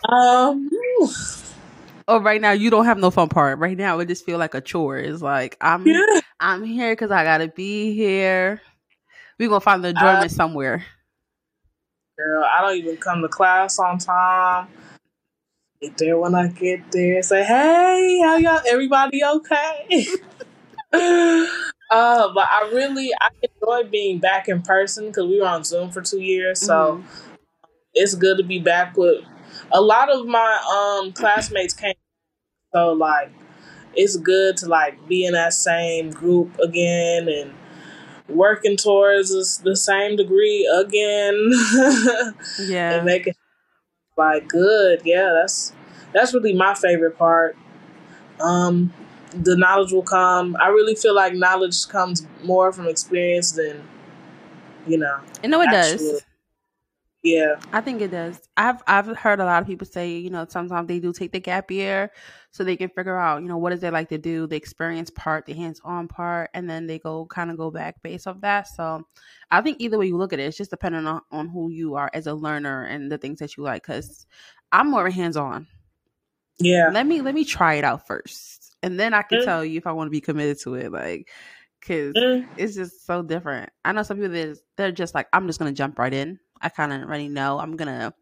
Um, Oh, right now you don't have no fun part. Right now it just feel like a chore. It's like I'm yeah. I'm here because I gotta be here. We gonna find the enjoyment somewhere. Girl, I don't even come to class on time. Get there when I get there. Say, hey, how y'all? Everybody okay? <laughs> uh, but I really I enjoy being back in person because we were on Zoom for two years, so it's good to be back with a lot of my um classmates came. So like, it's good to like be in that same group again and working towards this, the same degree again. <laughs> Yeah. and make it like good. Yeah, that's that's really my favorite part. Um, the knowledge will come. I really feel like knowledge comes more from experience than you know. I know it actual- does. Yeah, I think it does. I've I've heard a lot of people say, you know, sometimes they do take the gap year so they can figure out, you know, what does it like to do, the experience part, the hands on part, and then they go kind of go back based off that. So I think either way you look at it, it's just depending on, on who you are as a learner and the things that you like. Cause I'm more hands on. yeah, Let me let me try it out first. And then I can Mm. tell you if I want to be committed to it. Like cause Mm, it's just so different. I know some people that they're just like, I'm just gonna jump right in. I kind of already know I'm gonna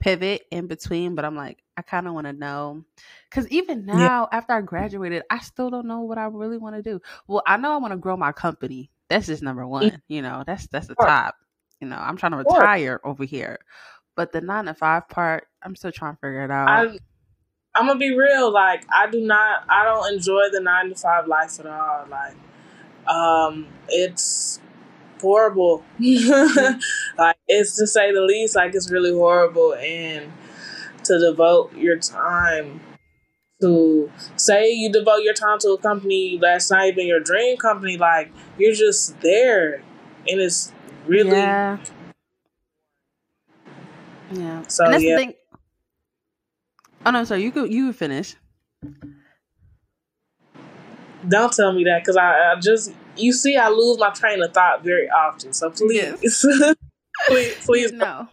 pivot in between, but I'm like, I kind of want to know because even Yeah. now, after I graduated, I still don't know what I really want to do. Well, I know I want to grow my company. That's just number one. You know, that's that's the top. You know, I'm trying to retire over here, but the nine to five part, I'm still trying to figure it out. I. I'm gonna be real. Like, I do not. I don't enjoy the nine to five life at all. Like, um, it's horrible. <laughs> like, it's to say the least. Like, it's really horrible, and to devote your time to say you devote your time to a company that's not even your dream company. Like, you're just there, and it's really yeah, yeah. So, and that's yeah. the thing. Oh no, sorry. You could you could finish. Don't tell me that because I, I just you see I lose my train of thought very often. So please, <laughs> please, <laughs> please, no.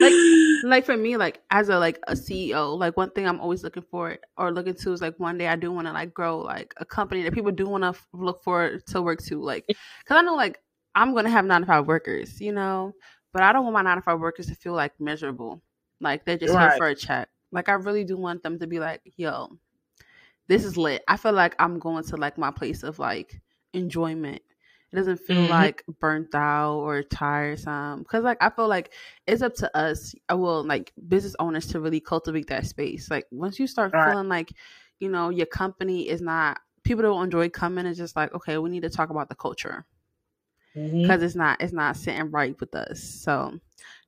Like <laughs> like for me, like as a like a CEO, like one thing I'm always looking for or looking to is like one day I do want to like grow like a company that people do want to f- look for to work to, like because I know like I'm gonna have nine to five workers, you know, but I don't want my nine to five workers to feel like miserable, like they're just here for a check. Like I really do want them to be like, yo, this is lit. I feel like I'm going to like my place of like enjoyment. It doesn't feel Mhm. like burnt out or tiresome because like I feel like it's up to us. I will like business owners to really cultivate that space. Like once you start feeling like you know your company is not people don't enjoy coming. It's just like okay, we need to talk about the culture Mhm. because it's not it's not sitting right with us. So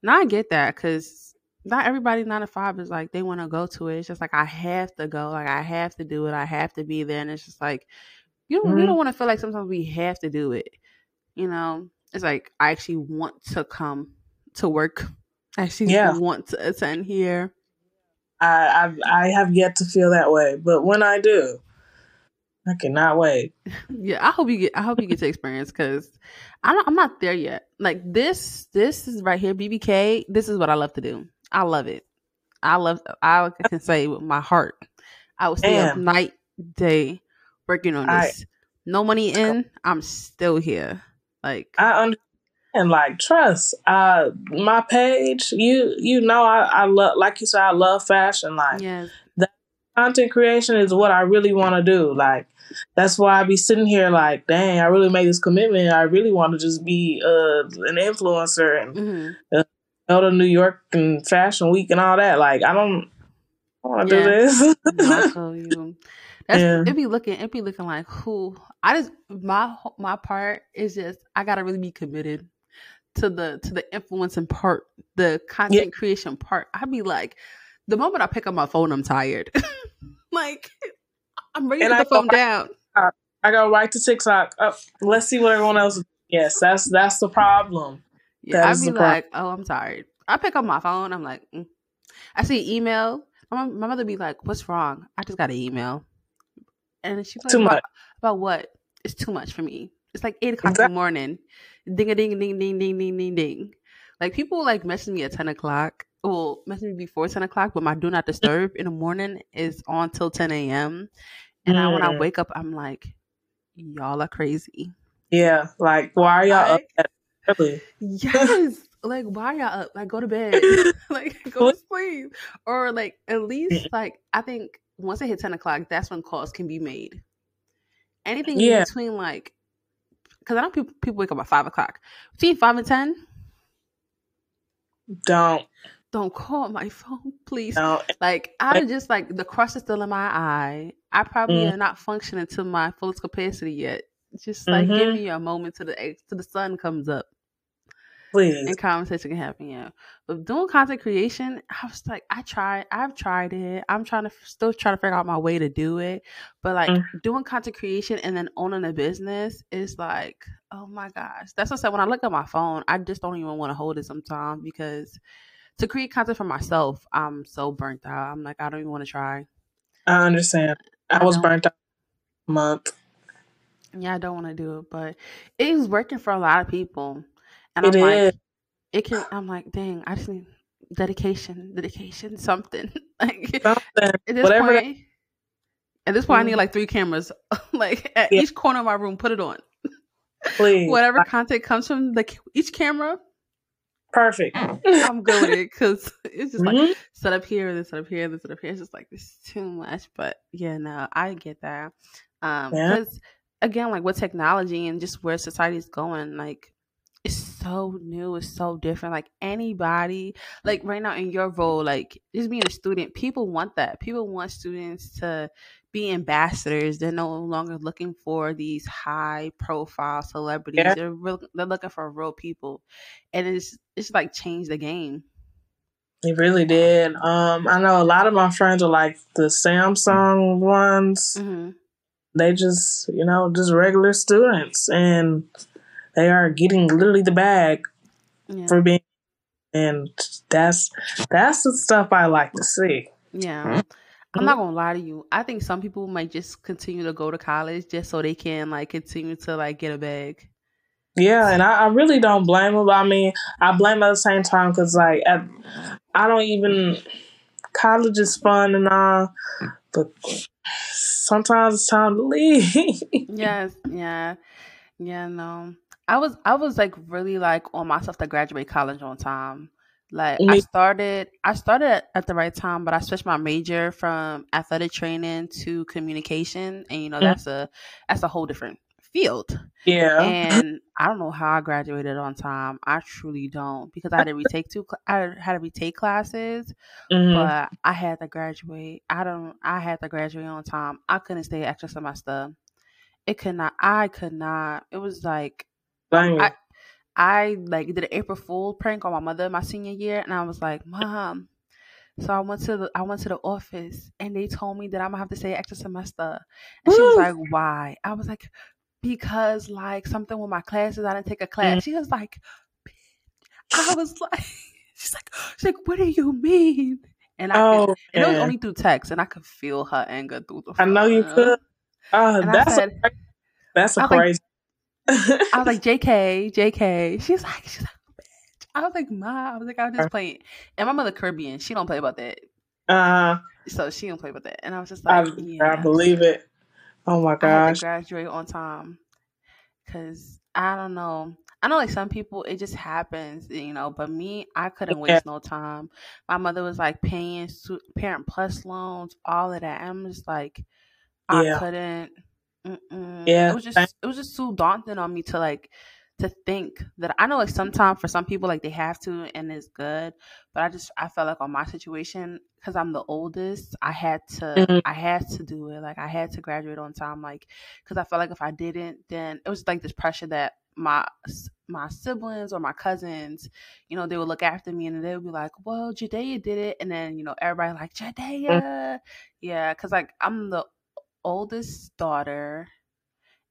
now I get that because not everybody nine to five is like they want to go to it. It's just like I have to go, like I have to do it, I have to be there, and it's just like you don't you Mhm. don't want to feel like sometimes we have to do it. You know, it's like I actually want to come to work. I actually Yeah. want to attend here. I I've, I have yet to feel that way, but when I do, I cannot wait. <laughs> Yeah, I hope you get. I hope you get to experience because I'm I'm not there yet. Like this, this is right here, BBK. This is what I love to do. I love it. I love. I can say with my heart, I would stay up night, day, working on I- this. no money in, I'm still here. Like I understand and like trust. Uh, my page, you you know, I I love like you said, I love fashion. Like Yes. content creation is what I really want to do. Like that's why I be sitting here like, dang, I really made this commitment. I really want to just be uh an influencer and hmm go to New York and Fashion Week and all that. Like I don't want to Yeah. do this. <laughs> I feel. That's Yeah. it. Be looking. It be looking like who. I just my my part is just I gotta really be committed to the to the influencing part, the content creation part. I'd be like, the moment I pick up my phone, I'm tired. <laughs> like I'm ready And to I put the phone go- down. I go right to TikTok. Oh, let's see what everyone else. Yes, that's that's the problem. Yeah, That I'd be the problem. like, oh, I'm tired. I pick up my phone. I'm like, mm. I see email. My, my mother be like, what's wrong? I just got an email. And she's like, Too much. about what? It's too much for me. It's like 8 o'clock in the morning. Ding a ding ding ding ding ding ding ding. Like people like message me at 10 o'clock. Well, message me before 10 o'clock, but my do not <laughs> disturb in the morning is on till 10 a.m. And I, when I Mm. wake up, I'm like, y'all are crazy. Yeah, like why are y'all up Like, that early? Yes. <laughs> Like, why are y'all up? Like, go to bed. <laughs> like, go to sleep. Or, like, at least, like, I think once it hit 10 o'clock, that's when calls can be made. Anything Yeah. in between, like, because I know people, people wake up at 5 o'clock. Between 5 and 10, Don't don't call my <laughs> phone, please. don't. Like, I'm just, like, the crust is still in my eye. I probably Mm. am not functioning to my fullest capacity yet. Just, like, give Mhm. me a moment till the, till the sun comes up. Please. and conversation can happen. Yeah, but doing content creation, I was like, I tried, I've tried it. I'm trying to still trying to figure out my way to do it. But like Mm. doing content creation and then owning a business is like, oh my gosh. That's what I said. When I look at my phone, I just don't even want to hold it sometimes because to create content for myself, I'm so burnt out. I'm like, I don't even want to try. I understand. I, I was burnt out month. Yeah, I don't want to do it, but it was working for a lot of people. And It I'm like, it can i'm like dang i just need dedication dedication something <laughs> like Something. at this Whatever that- point at this point i need Mhm. like three cameras <laughs> like at Yeah. each corner of my room put it on Please. <laughs> whatever Like, content comes from the each camera perfect. i'm good with it because it's just like Mhm. set up here this set up here this set up here it's just like this is too much but yeah no i get that um Yeah. because again like with technology and just where society is going like it's so new it's so different like anybody like right now in your role like just being a student people want that people want students to be ambassadors they're no longer looking for these high profile celebrities Yeah. they're real, they're looking for real people and it's it's like changed the game It really did. Um, I know a lot of my friends are like the Samsung ones. hmm They just, you know, just regular students, and they are getting literally the bag yeah for being. And that's that's the stuff I like to see. Yeah. I'm not gonna lie to you. I think some people might just continue to go to college just so they can like continue to like get a bag. Yeah, and I, I really don't blame them. I mean, I blame at the same time because like at, I don't even college is fun and all, but sometimes it's time to leave. <laughs> Yes, yeah, yeah. No, I was I was like really like on myself to graduate college on time. Like I started I started at, the right time, but I switched my major from athletic training to communication, and you know Mm. that's a that's a whole different field. yeah, and <laughs> I don't know how I graduated on time. I truly don't because I <laughs> had to retake two. I had to retake classes, Mhm. but I had to graduate. I don't. I had to graduate on time. I couldn't stay extra semester. It could not. I could not. It was like I- I like did an April Fool prank on my mother my senior year, and I was like, Mom. So I went to the I went to the office, and they told me that I'm gonna have to stay extra semester. And she was like, Why? I was like, Because like something with my classes, I didn't take a class. She was like, "Bitch." I was like, <laughs> She's like, She's like, What do you mean? And I could, oh, and it was only through text, and I could feel her anger through the. Phone. I know you could. Uh, And that's said- a, that's a was like, crazy. <laughs> I was like, JK, JK. She's like, she's like, bitch. I was like, Ma. I was like, I was just playing. And my mother Caribbean, she don't play about that. uh, So she don't play about that. And I was just like, I yeah. believe it. Oh my I gosh. graduate on time. Cause I don't know. I know like some people it just happens, you know, but me, I couldn't Yeah. waste no time. My mother was like paying su- parent plus loans, all of that. I'm just like, I Yeah. couldn't. Mm-mm. Yeah. It was just it was just too daunting on me to like to think that I know like sometimes for some people like they have to and it's good, but I just I felt like on my situation because I'm the oldest, I had to Mhm. I had to do it. Like I had to graduate on time, like because I felt like if I didn't, then it was like this pressure that my my siblings or my cousins, you know, they would look after me and they would be like, "Well, Jadea did it," and then you know everybody like Jadea, yeah, because like I'm the oldest daughter,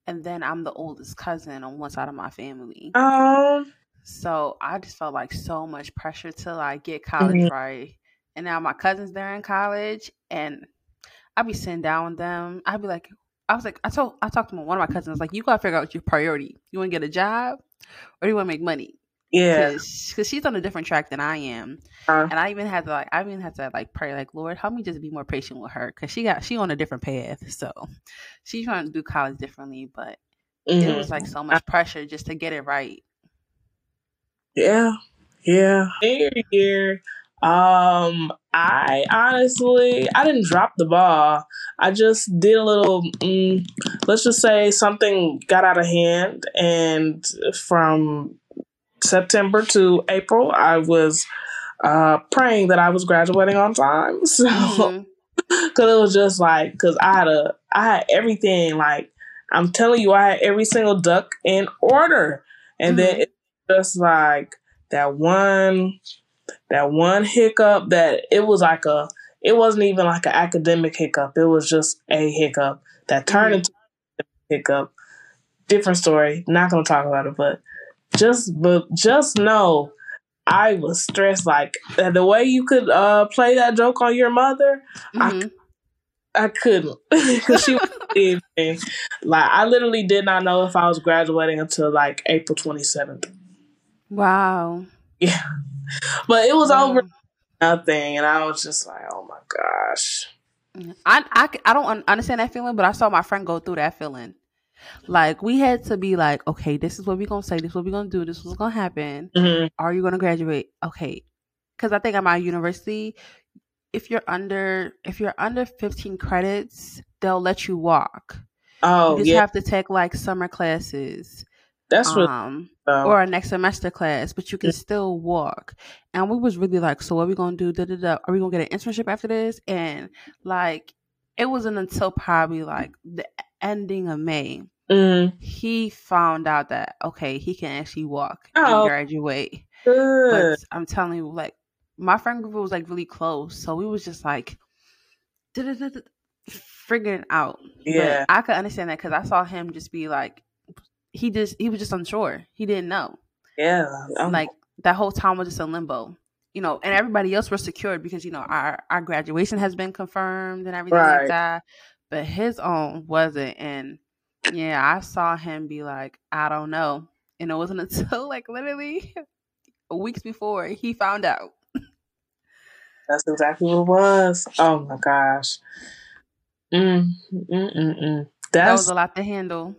and then I'm the oldest cousin on one side of my family. Um. So I just felt like so much pressure to like get college Mhm. right. And now my cousins they're in college and I'd be sitting down with them. I'd be like I was like I told I talked to one of my cousins like you gotta figure out your priority. You wanna get a job or you wanna make money? Yeah. Cause, Cause she's on a different track than I am. Uh, And I even had to like I even had to like pray like Lord help me just be more patient with her because she got she on a different path. So she's trying to do college differently, but it mhm. was like so much pressure just to get it right. Yeah, yeah. Senior year, um, I honestly I didn't drop the ball. I just did a little. Mm, let's just say something got out of hand, and from September to April, I was uh praying that I was graduating on time. <laughs> So because it was just like because I had a I had everything like I'm telling you I had every single duck in order, and then Mhm. it's just like that one that one hiccup that it was like a it wasn't even like an academic hiccup it was just a hiccup that turned Mhm. into a hiccup different story not gonna talk about it but just but just know I was stressed like the way you could uh play that joke on your mother I Mhm. I couldn't <laughs> because she was. <laughs> Like I literally did not know if I was graduating until like April twenty seventh. Wow. Yeah, but it was Wow. over nothing, and I was just like, oh my gosh. I, I, I don't un- understand that feeling, but I saw my friend go through that feeling. Like we had to be like, okay, this is what we're gonna say, this is what we're gonna do, this is what's gonna happen. Mhm. Are you gonna graduate? Okay, because I think at my university, if you're under if you're under 15 credits, they'll let you walk. Oh you just yeah, have to take like summer classes. that's what. um Um, or a next semester class, but you can still walk. And we was really like, so what are we gonna do? Da, da, da. Are we gonna get an internship after this? And like, it wasn't until probably like the ending of May mm, he found out that okay, he can actually walk Oh. and graduate. good. But I'm telling you, like, my friend group was like really close, so we was just like, figuring out. Yeah. but I could understand that because I saw him just be like, he just he was just unsure. He didn't know yeah, I'm like that whole time was just in limbo you know and everybody else was secured because you know our our graduation has been confirmed and everything Right. like that but his own wasn't and yeah i saw him be like i don't know and it wasn't <laughs> until like literally weeks before he found out That's exactly what it was. Oh my gosh. Mm, mm, mm, mm. that was a lot to handle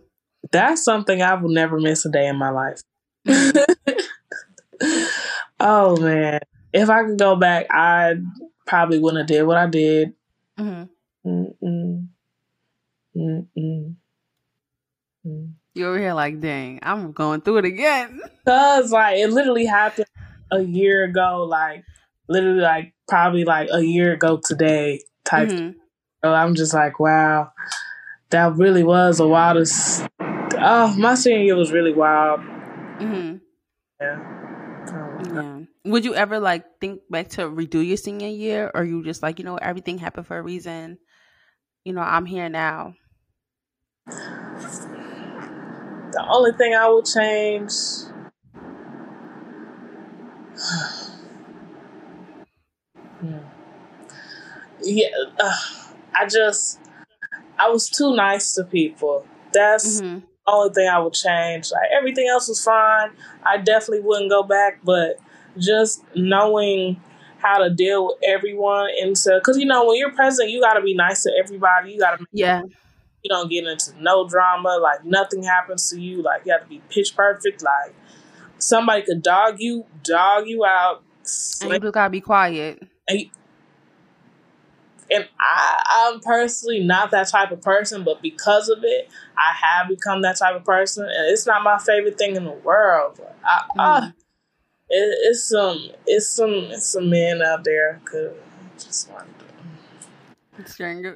that's something I will never miss a day in my life. Mhm. <laughs> oh man, if I could go back, I probably wouldn't have did what I did. Mhm. Mm-mm. Mm. you over here like dang i'm going through it again <laughs> Cause like it literally happened a year ago, like literally like probably like a year ago today type. Mhm. So I'm just like, wow, that really was a wildest. Oh, my senior year was really wild. Mm-hmm. Yeah. Oh, Yeah. Would you ever like think back to redo your senior year, or you just like you know everything happened for a reason? You know, I'm here now. The only thing I would change. <sighs> Yeah, uh, I just I was too nice to people. That's hmm the only thing I would change. Like everything else was fine. I definitely wouldn't go back, but just knowing how to deal with everyone and so because you know when you're president, you got to be nice to everybody. You got to Yeah. you don't get into no drama. Like nothing happens to you. Like you have to be pitch perfect. Like somebody could dog you, dog you out, and you just gotta be quiet. And, and I, I'm personally not that type of person, but because of it, I have become that type of person, and it's not my favorite thing in the world. I, mm. I, it, it's some, it's some, it's some men out there could just want to.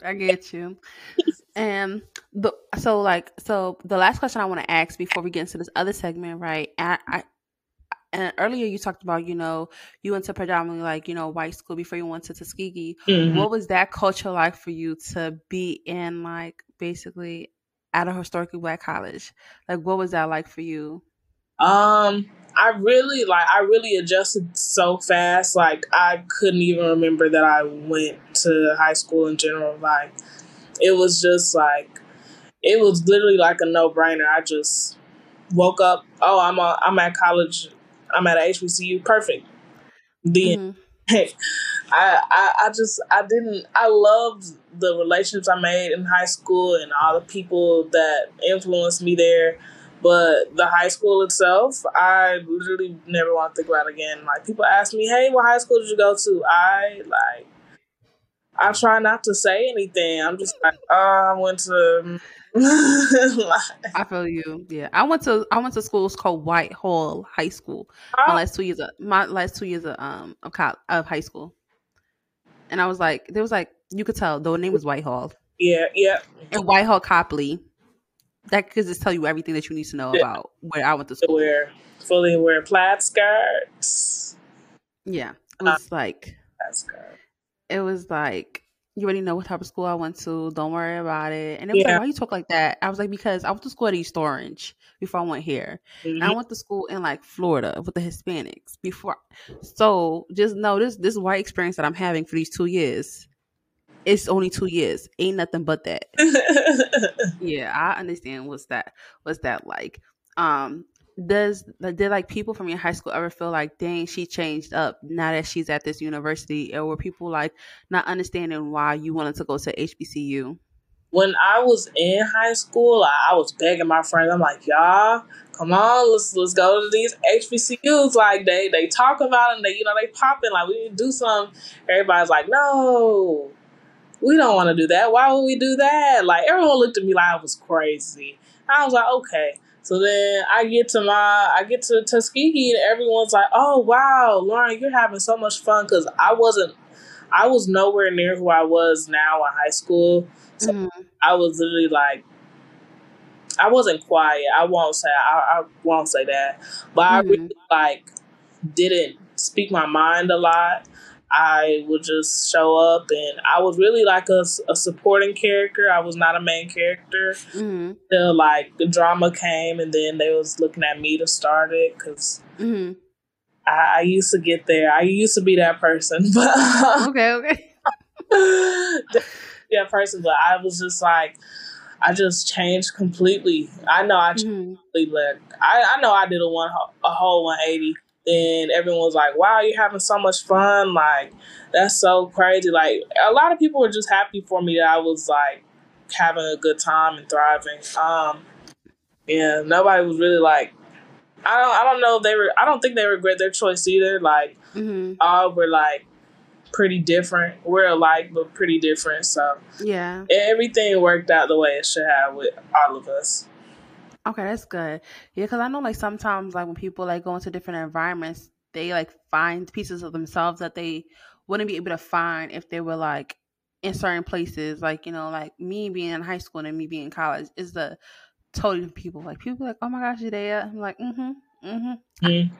I get you. and the so like so the last question I want to ask before we get into this other segment, right? I, I and earlier you talked about you know you went to predominantly like you know white school before you went to Tuskegee. Mm-hmm. What was that culture like for you to be in like basically at a historically black college? Like what was that like for you? Um, I really like I really adjusted so fast. Like I couldn't even remember that I went to high school in general. Like it was just like it was literally like a no brainer. I just woke up. Oh, I'm a, I'm at college I'm at a HBCU. Perfect. Then mm-hmm. <laughs> I, I I just I didn't I loved the relationships I made in high school and all the people that influenced me there. But the high school itself, I literally never want to think about again. Like people ask me, "Hey, what high school did you go to?" I like I try not to say anything. I'm just like, oh, I went to <laughs> I feel you. Yeah, I went to I went to schools called Whitehall High School. Oh. My last two years of my last two years of um of college, of high school, and I was like, there was like you could tell the name was Whitehall. Yeah, yeah. And Whitehall Coplay. That could just tell you everything that you need to know yeah. about where I went to school. Wear fully wear plaid skirts. Yeah, it was uh, like. It was like you already know what type of school I went to. Don't worry about it. And it was yeah. like, why you talk like that? I was like, because I went to school at East Orange before I went here. Mm-hmm. I went to school in like Florida with the Hispanics before. So just know this this white experience that I'm having for these two years. It's only two years. Ain't nothing but that. <laughs> yeah, I understand what's that what's that like. Um, does did like people from your high school ever feel like dang she changed up now that she's at this university? Or were people like not understanding why you wanted to go to hbcu when i was in high school i was begging my friends. I'm like y'all come on let's let's go to these hbcus like they they talk about and they you know they popping. Like we need to do something. Everybody's like no we don't want to do that why would we do that like everyone looked at me like i was crazy i was like okay so then I get to my I get to Tuskegee and everyone's like, "Oh wow, Lauryn, you're having so much fun." Because I wasn't, I was nowhere near who I was now in high school. So mm-hmm. I was literally like, I wasn't quiet. I won't say I, I won't say that, but mm-hmm. I really like didn't speak my mind a lot. I would just show up, and I was really like a, a supporting character. I was not a main character. Mm-hmm. Till like the drama came, and then they was looking at me to start it because mm-hmm. I, I, used to get there. I used to be that person, <laughs> but okay, okay, <laughs> that person. But I was just like. I just changed completely. I know I mm-hmm. like I, I know I did a one a whole 180 then everyone was like, "Wow, you're having so much fun! Like, that's so crazy!" Like, a lot of people were just happy for me that I was like having a good time and thriving. Um, yeah, nobody was really like, I don't, I don't know if they were. I don't think they regret their choice either. Like, mm-hmm. all were like pretty different. We're alike, but pretty different. So yeah, everything worked out the way it should have with all of us. Okay, that's good. Yeah, because I know like sometimes like when people like go into different environments, they like find pieces of themselves that they wouldn't be able to find if they were like in certain places. Like you know, like me being in high school and me being in college is the totally different people. Like people like, oh my gosh, there. I'm like, mm-hmm, mm-hmm. Mm.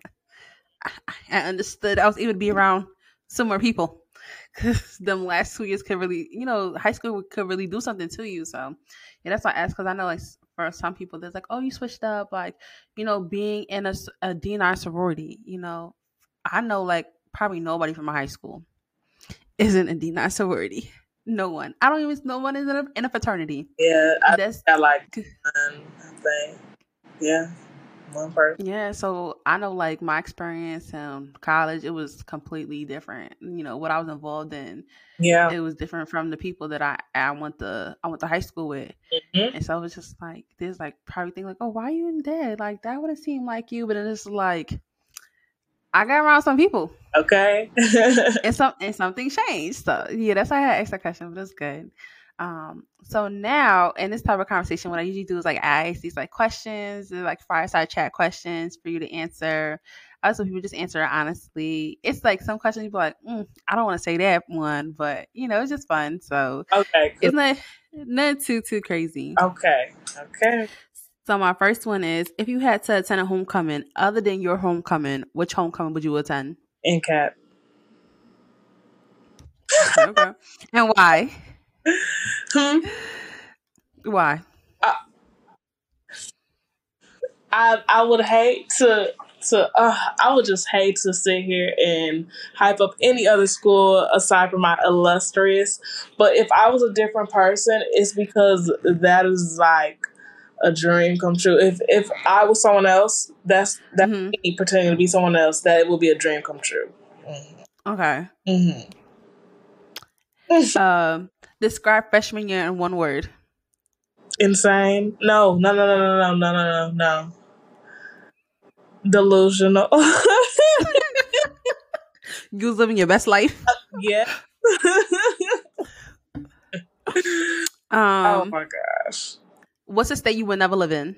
I, I, understood. I was able to be around similar people because them last two years could really, you know, high school could really do something to you. So yeah, that's why I asked because I know like for some people there's like oh you switched up like you know being in a, a D9 sorority you know I know like probably nobody from my high school isn't a D9 sorority. No one. I don't even no one is in a, in a fraternity. Yeah I, that's I like thing yeah One person. Yeah, so I know like my experience in college, it was completely different. You know, what I was involved in, Yeah. it was different from the people that I I went to I went to high school with. Mhm. And so it was just like there's like probably think like, oh, why are you in there? Like that would have seemed like you, but it's like I got around some people Okay. <laughs> and some and something changed. So yeah, that's why I had asked that question, but it's good. Um, so now in this type of conversation, what I usually do is like ask these like questions, like fireside chat questions for you to answer. Also, people just answer honestly. It's like some questions people are like, mm, I don't want to say that one, but you know, it's just fun. So okay. it's not not too too crazy. Okay. Okay. So my first one is if you had to attend a homecoming other than your homecoming, which homecoming would you attend? In cat. okay. And why? Hmm. Why? I I would hate to to uh, I would just hate to sit here and hype up any other school aside from my illustrious. But if I was a different person, it's because that is like a dream come true. If if I was someone else, that's that's Mhm. me pretending to be someone else. That it will be a dream come true. Okay. Mm-hmm. Um, describe freshman year in one word. Insane? No, no, no, no, no, no, no, no, no, no. Delusional. <laughs> You was living your best life. yeah. <laughs> oh Um, my gosh. what's a state you would never live in?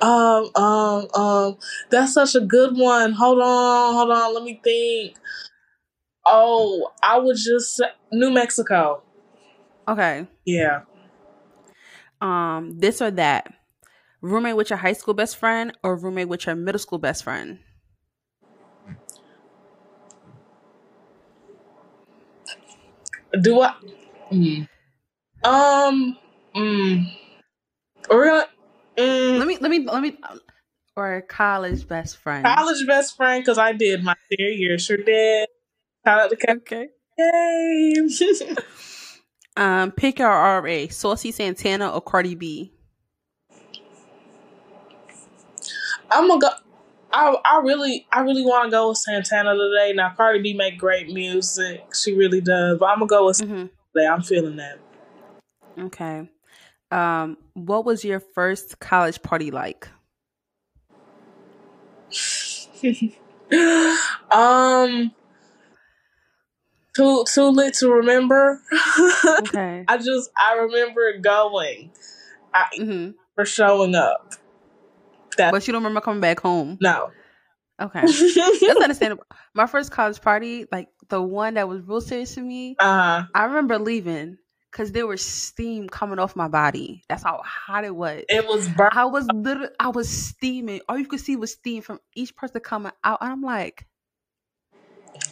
Um, um, um, that's such a good one. Hold on, hold on, let me think. Oh, I would just New Mexico. Okay. Yeah. Um, this or that. Roommate with your high school best friend or roommate with your middle school best friend? Do I? Mm. Um. Mm. Gonna. Mm, Let me let me let me or college best friend. college best friend because I did my senior year. Sure did. Shout out to. Okay. Yay. <laughs> Um, pick your RA, Saucy Santana or Cardi B. I'm gonna go. I I really I really want to go with Santana today. Now Cardi B make great music. She really does. But I'm gonna go with hmm today. I'm feeling that. Okay. Um, what was your first college party like? <laughs> um. Too too lit to remember. <laughs> Okay. I just I remember going. I hmm for showing up. That But you don't remember coming back home. no. Okay. <laughs> That's understandable. My first college party, like the one that was real serious to me, uh I remember leaving because there was steam coming off my body. That's how hot it was. it was burn. I was literally, I was steaming. All you could see was steam from each person coming out. And I'm like,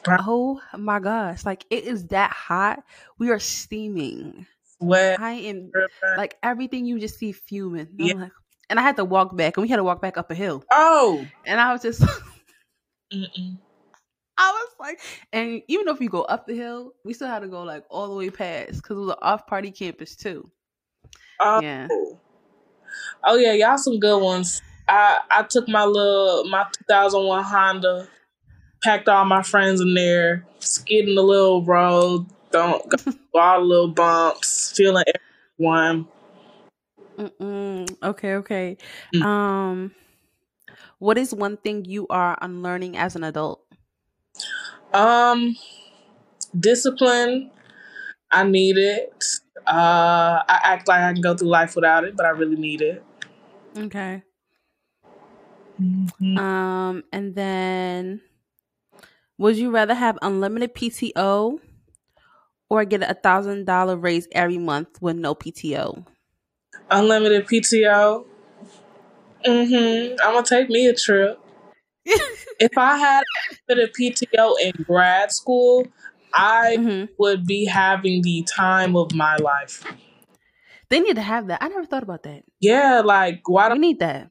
oh my gosh. Like, it is that hot. We are steaming. sweat. I am like everything you just see fuming. I'm Yeah. like, and I had to walk back, and we had to walk back up a hill. oh. And I was just, <laughs> I was like, and even if you go up the hill, we still had to go like all the way past because it was an off party campus too. Oh. Yeah. Oh yeah, y'all some good ones. I I took my little my 2001 Honda, packed all my friends in there, skidding the little road, don't go <laughs> all the little bumps, feeling everyone. Mm-mm. Okay, okay. Mm. Um, what is one thing you are unlearning as an adult? Um, discipline. I need it. Uh, I act like I can go through life without it, but I really need it. Okay. Mhm. Um, and then would you rather have unlimited PTO or get a thousand dollar raise every month with no PTO? Unlimited PTO. Mm-hmm. I'm gonna take me a trip. <laughs> if I had a bit of PTO in grad school, I Mhm. would be having the time of my life. They need to have that. I never thought about that. Yeah, like why We don't need that.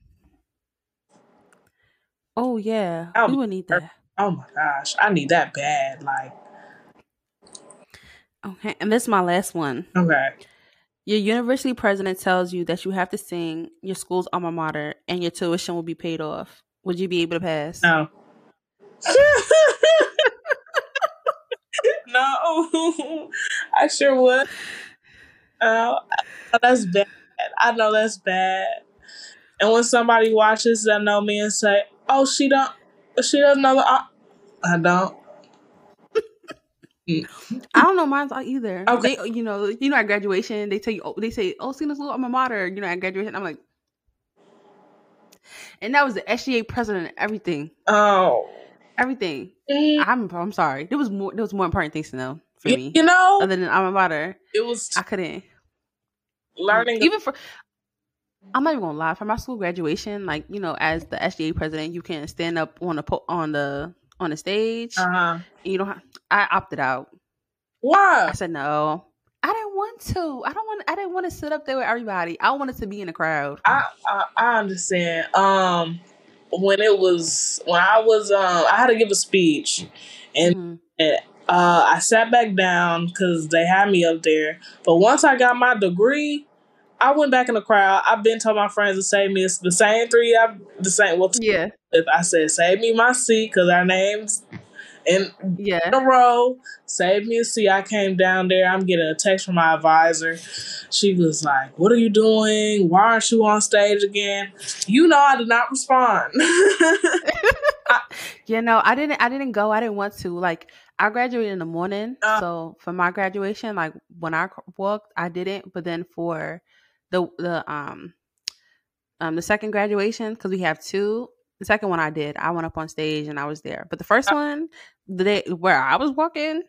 Oh yeah, we would need that. Oh my gosh, I need that bad. Like, Okay, and this is my last one. okay. Your university president tells you that you have to sing your school's alma mater and your tuition will be paid off. Would you be able to pass? No. <laughs> no, I sure would. Uh, that's bad. I know that's bad. And when somebody watches that know me and say, "Oh, she don't, she doesn't know," the, I, don't. I don't know mine's either. Okay. They, you know, you know, at graduation, they tell you, oh, they say, "Oh, this little alma mater." You know, at graduation, I'm like, and that was the SGA president and everything, Oh, everything. I'm, I'm sorry. There was more, there was more important things to know for you, me you know, other than alma mater. it was I couldn't learning. even for. I'm not even gonna lie. For my school graduation, like you know, as the SGA president, you can stand up on the po- on the on the stage. Uh huh. and you don't. Have, I opted out. Why? I said no. I didn't want to. I don't want. I didn't want to sit up there with everybody. I wanted to be in the crowd. I, I I understand. Um, when it was when I was um I had to give a speech, and Mhm. uh I sat back down because they had me up there. But once I got my degree, I went back in the crowd. I've been told my friends to save me. It's the same three. I've the same. Well, two. Yeah, I said save me my seat because our names in yeah. a row. Save me a seat. I came down there. I'm getting a text from my advisor. She was like, What are you doing? Why aren't you on stage again? You know I did not respond. <laughs> You know, I didn't. I didn't go. I didn't want to. Like, I graduated in the morning, Uh. so for my graduation, like when I walked, I didn't. But then for the the um um the second graduation, because we have two. The second one I did. I went up on stage and I was there. But the first one, the day where I was walking,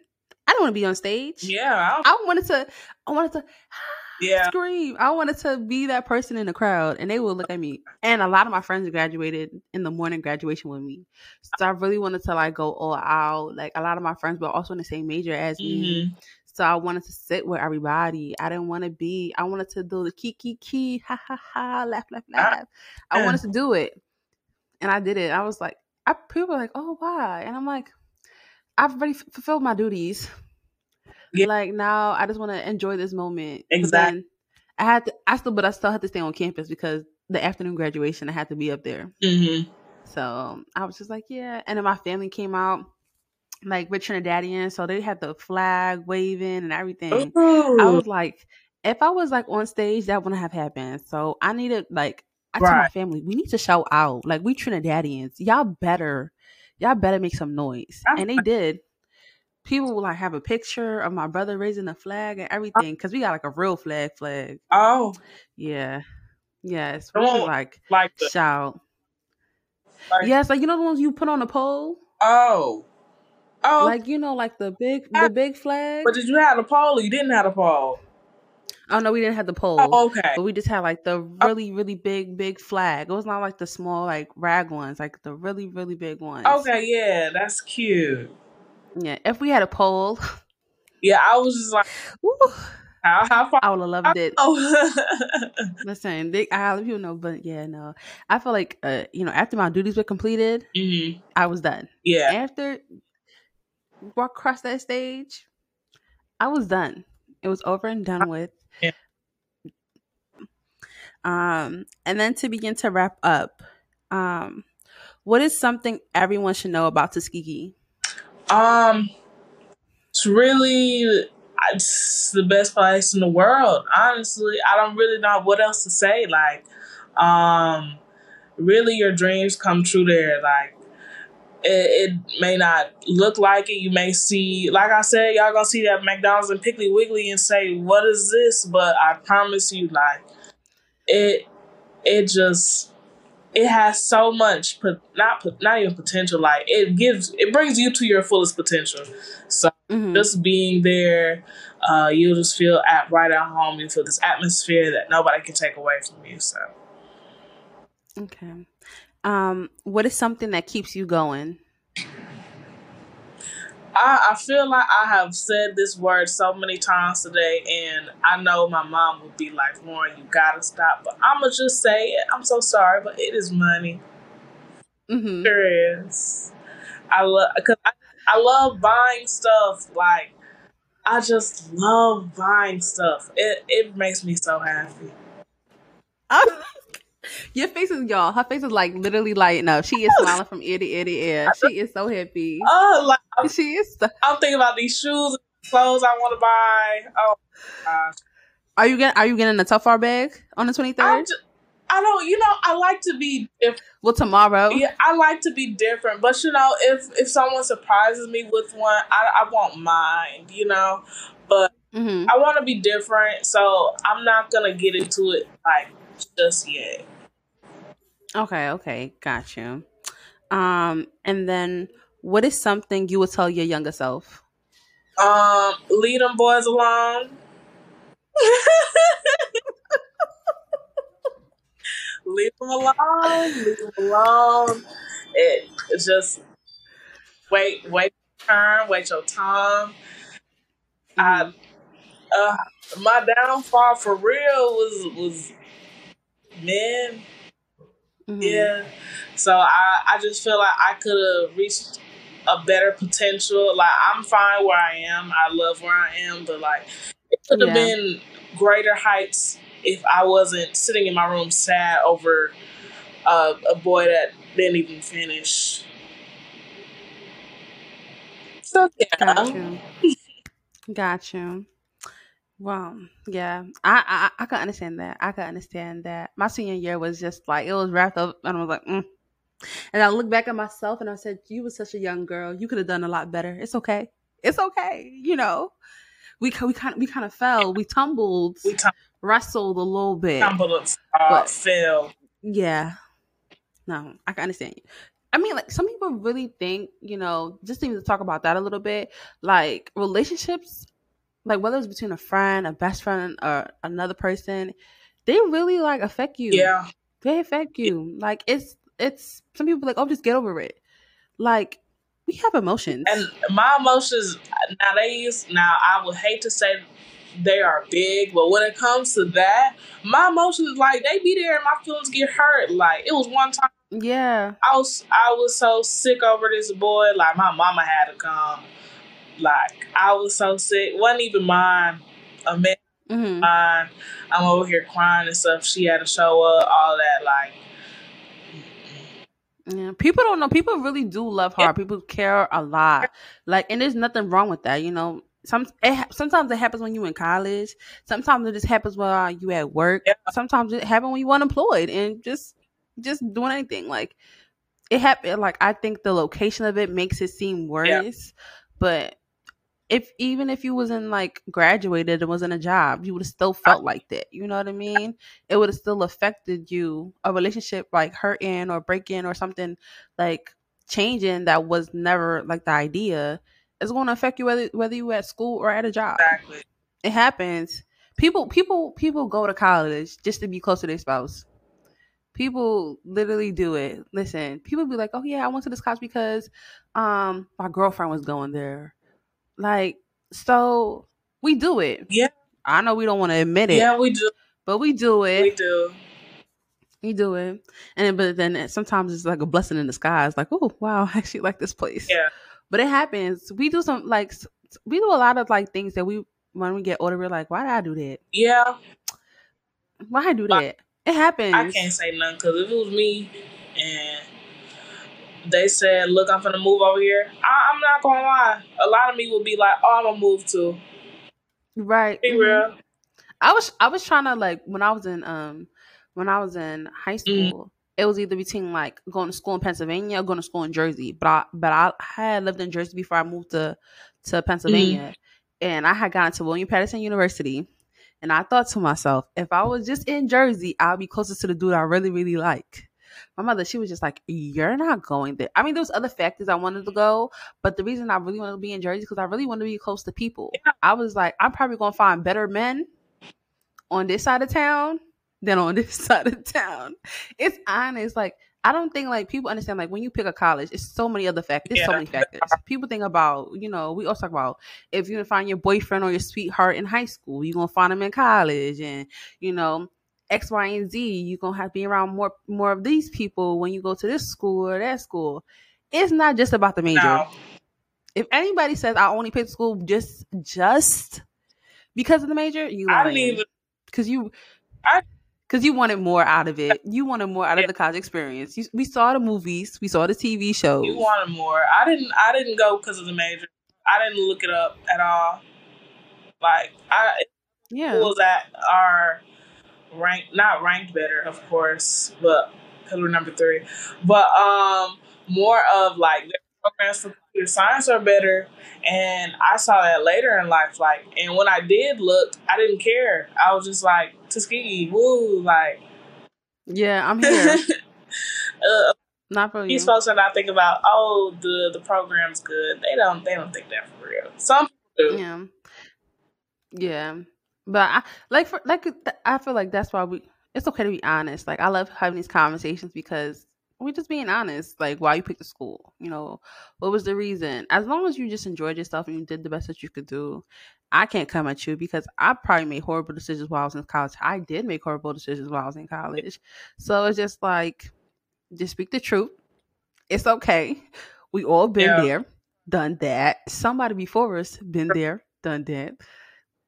I didn't want to be on stage. yeah, I, I wanted to. I wanted to. <gasps> yeah. scream. I wanted to be that person in the crowd, and they would look at me. And a lot of my friends graduated in the morning graduation with me, so I really wanted to like go all out. Like a lot of my friends were also in the same major as me, Mhm. so I wanted to sit with everybody. I didn't want to be. I wanted to do the key, key, key, ha ha ha, laugh laugh laugh. I wanted to do it, and I did it. I was like, I people were like, oh why? And I'm like, I've already f- fulfilled my duties. Yeah. Like now, I just want to enjoy this moment. But Exact- then I had to. I still, but I still had to stay on campus because the afternoon graduation, I had to be up there. Mhm. So I was just like, yeah. And then my family came out, like with Trinidadian, so they had the flag waving and everything. I was like, if I was like on stage, that wouldn't have happened. So I needed like I told my family, we need to shout out. Like we Trinidadians, y'all better, y'all better make some noise. And they did. People will like have a picture of my brother raising the flag and oh. everything because we got like a real flag flag. Oh, Yeah. Yes. We Oh, like like the shout. like, Yes, like you know the ones you put on the pole? oh, oh. Like you know, like the big the ah. big flag. but did you have a pole? or You didn't have a pole. Oh no, we didn't have the pole. Oh, okay. But we just had like the really, really big, big flag. It was not like the small, like rag ones, like the really, really big ones. Okay, yeah, that's cute. Yeah. If we had a pole, Yeah, I was just like, how, how far? I would have loved it. Oh, <laughs> Listen, they, I let people know, but yeah, no. I feel like, uh, you know, after my duties were completed, hmm I was done. yeah. After walk across that stage, I was done. It was over and done with. Um, and then to begin to wrap up, um, what is something everyone should know about Tuskegee? Um, it's really it's the best place in the world. Honestly, I don't really know what else to say. Like, um, really, your dreams come true there. Like, it, it may not look like it. You may see, like I said, y'all gonna see that McDonald's and Piggly Wiggly and say, "What is this?" But I promise you, like, it, it just it has so much pot not not even potential like it gives it brings you to your fullest potential so Mhm. just being there uh you'll just feel at right at home you feel this atmosphere that nobody can take away from you so Okay. Um, what is something that keeps you going? I, I feel like I have said this word so many times today, and I know my mom would be like, Lauryn, you gotta stop. But I'm gonna just say it. I'm so sorry, but it is money. Mm-hmm. Sure is. I love because I, I love buying stuff like I just love buying stuff. It it makes me so happy. <laughs> Your face is y'all. Her face is like literally lighting up. She is smiling from ear to ear to ear. She is so happy. Oh, like I'm, She is. So- I'm thinking about these shoes, clothes I want to buy. Oh, gosh. are you getting? Are you getting a Telfar bag on the twenty third? I third? just, I don't. You know, I like to be different. Well, tomorrow. Yeah, I like to be different, but you know, if if someone surprises me with one, I I won't mind. You know, but hmm I want to be different, so I'm not gonna get into it like just yet. Okay. Okay. Got you. Um, and then what is something you would tell your younger self? Um, leave them boys alone. <laughs> leave them alone. Leave them alone. It it's just wait, wait your turn, wait your time. I uh my downfall for real was was men. Mhm. Yeah. So I I just feel like I could have reached a better potential. Like I'm fine where I am. I love where I am, but like it could have Yeah. been greater heights if I wasn't sitting in my room sad over uh, a boy that didn't even finish. So yeah. Got you. Got you. Well, yeah, I, I I can understand that. I can understand that. My senior year was just like it was wrapped up, and I was like, mm. and I look back at myself and I said, "You were such a young girl. You could have done a lot better. It's okay. It's okay. You know, we we kind we kind of fell, we tumbled, We tum- wrestled a little bit. tumbled uh, But- fell. Yeah. No, I can understand you. I mean, like some people really think, you know, just even to talk about that a little bit, like relationships, like whether it's between a friend, a best friend, or another person, they really like affect you. Yeah. They affect you. Like it's it's some people be like, oh, just get over it. Like we have emotions. And my emotions now they use now I would hate to say they are big, but when it comes to that, my emotions like they be there and my feelings get hurt. Like it was one time yeah. I was I was so sick over this boy, like my mama had to come. Like I was so sick. wasn't even mine. A man hmm mine. I'm over here crying and stuff. She had to show up, all that like Yeah, people don't know. People really do love hard. People care a lot. Like, and there's nothing wrong with that. You know, some it, sometimes it happens when you in college. Sometimes it just happens while you at work. Yeah. Sometimes it happens when you unemployed and just just doing anything. Like it happened. Like I think the location of it makes it seem worse. But if even if you wasn't like graduated and was in a job, you would have still felt like that. You know what I mean? It would have still affected you. A relationship like hurting or breaking or something like changing that was never like the idea is going to affect you whether whether you at school or at a job. exactly. It happens. People people people go to college just to be close to their spouse. People literally do it. Listen, people be like, "Oh yeah, I went to this college because um my girlfriend was going there." Like, so we do it. Yeah. I know we don't want to admit it, Yeah, we do. but we do it. We do. You do it, and then, but then uh, sometimes it's like a blessing in disguise. Like, oh wow, <laughs> I actually like this place. Yeah. But it happens. We do some like we do a lot of like things that we when we get older we're like, why did I do that? Yeah. Why I do that? It happens. I can't say nothing because if it was me and they said, "Look, I'm gonna move over here," I, I'm not gonna lie. A lot of me will be like, "Oh, I'm gonna move to." Right. Be mhm. real. I was I was trying to like when I was in um when I was in high Mm. school, it was either between like going to school in Pennsylvania or going to school in Jersey. But I but I had lived in Jersey before I moved to to Pennsylvania, and I had gotten to William Paterson University. And I thought to myself, if I was just in Jersey, I'd be closer to the dude I really, really like. My mother, she was just like, "You're not going there." I mean, there was other factors I wanted to mm-hmm. go, but the reason I really wanted to be in Jersey because I really wanted to be close to people. I was like, I'm probably gonna find better men on this side of town than on <laughs> this side of town. It's honest. Like I don't think like people understand like when you pick a college, it's so many other factors. There's so many factors. People think about, you know, we also talk about if you're gonna find your boyfriend or your sweetheart in high school, you're gonna find them in college and you know, X, Y, and Z, you're gonna have to be around more more of these people when you go to this school or that school. It's not just about the major. No. If anybody says I only picked school just just because of the major, you I didn't even. because you I- because you wanted more out of it. You wanted more out of Yeah. the college experience. You, we saw the movies, we saw the TV shows. You wanted more. I didn't. I didn't go because of the major. I didn't look it up at all. Like I yeah, schools that are ranked, not ranked better, of course, but because we're number three, but um, more of like their programs for computer science are better, and I saw that later in life. Like, and when I did look, I didn't care. I was just like Tuskegee, woo, like. yeah. I'm here. <laughs> uh, Not for you. these folks are not thinking about oh the the program's good. They don't they don't think that for real. Some people do. Yeah, yeah. But I like for like I feel like that's why we. It's okay to be honest. Like I love having these conversations because we're just being honest. Like why you picked the school. You know, what was the reason? As long as you just enjoyed yourself and you did the best that you could do, I can't come at you because I probably made horrible decisions while I was in college. I did make horrible decisions while I was in college. So it's just like, just speak the truth. It's okay. We all been Yeah. there, done that. Somebody before us been there, done that.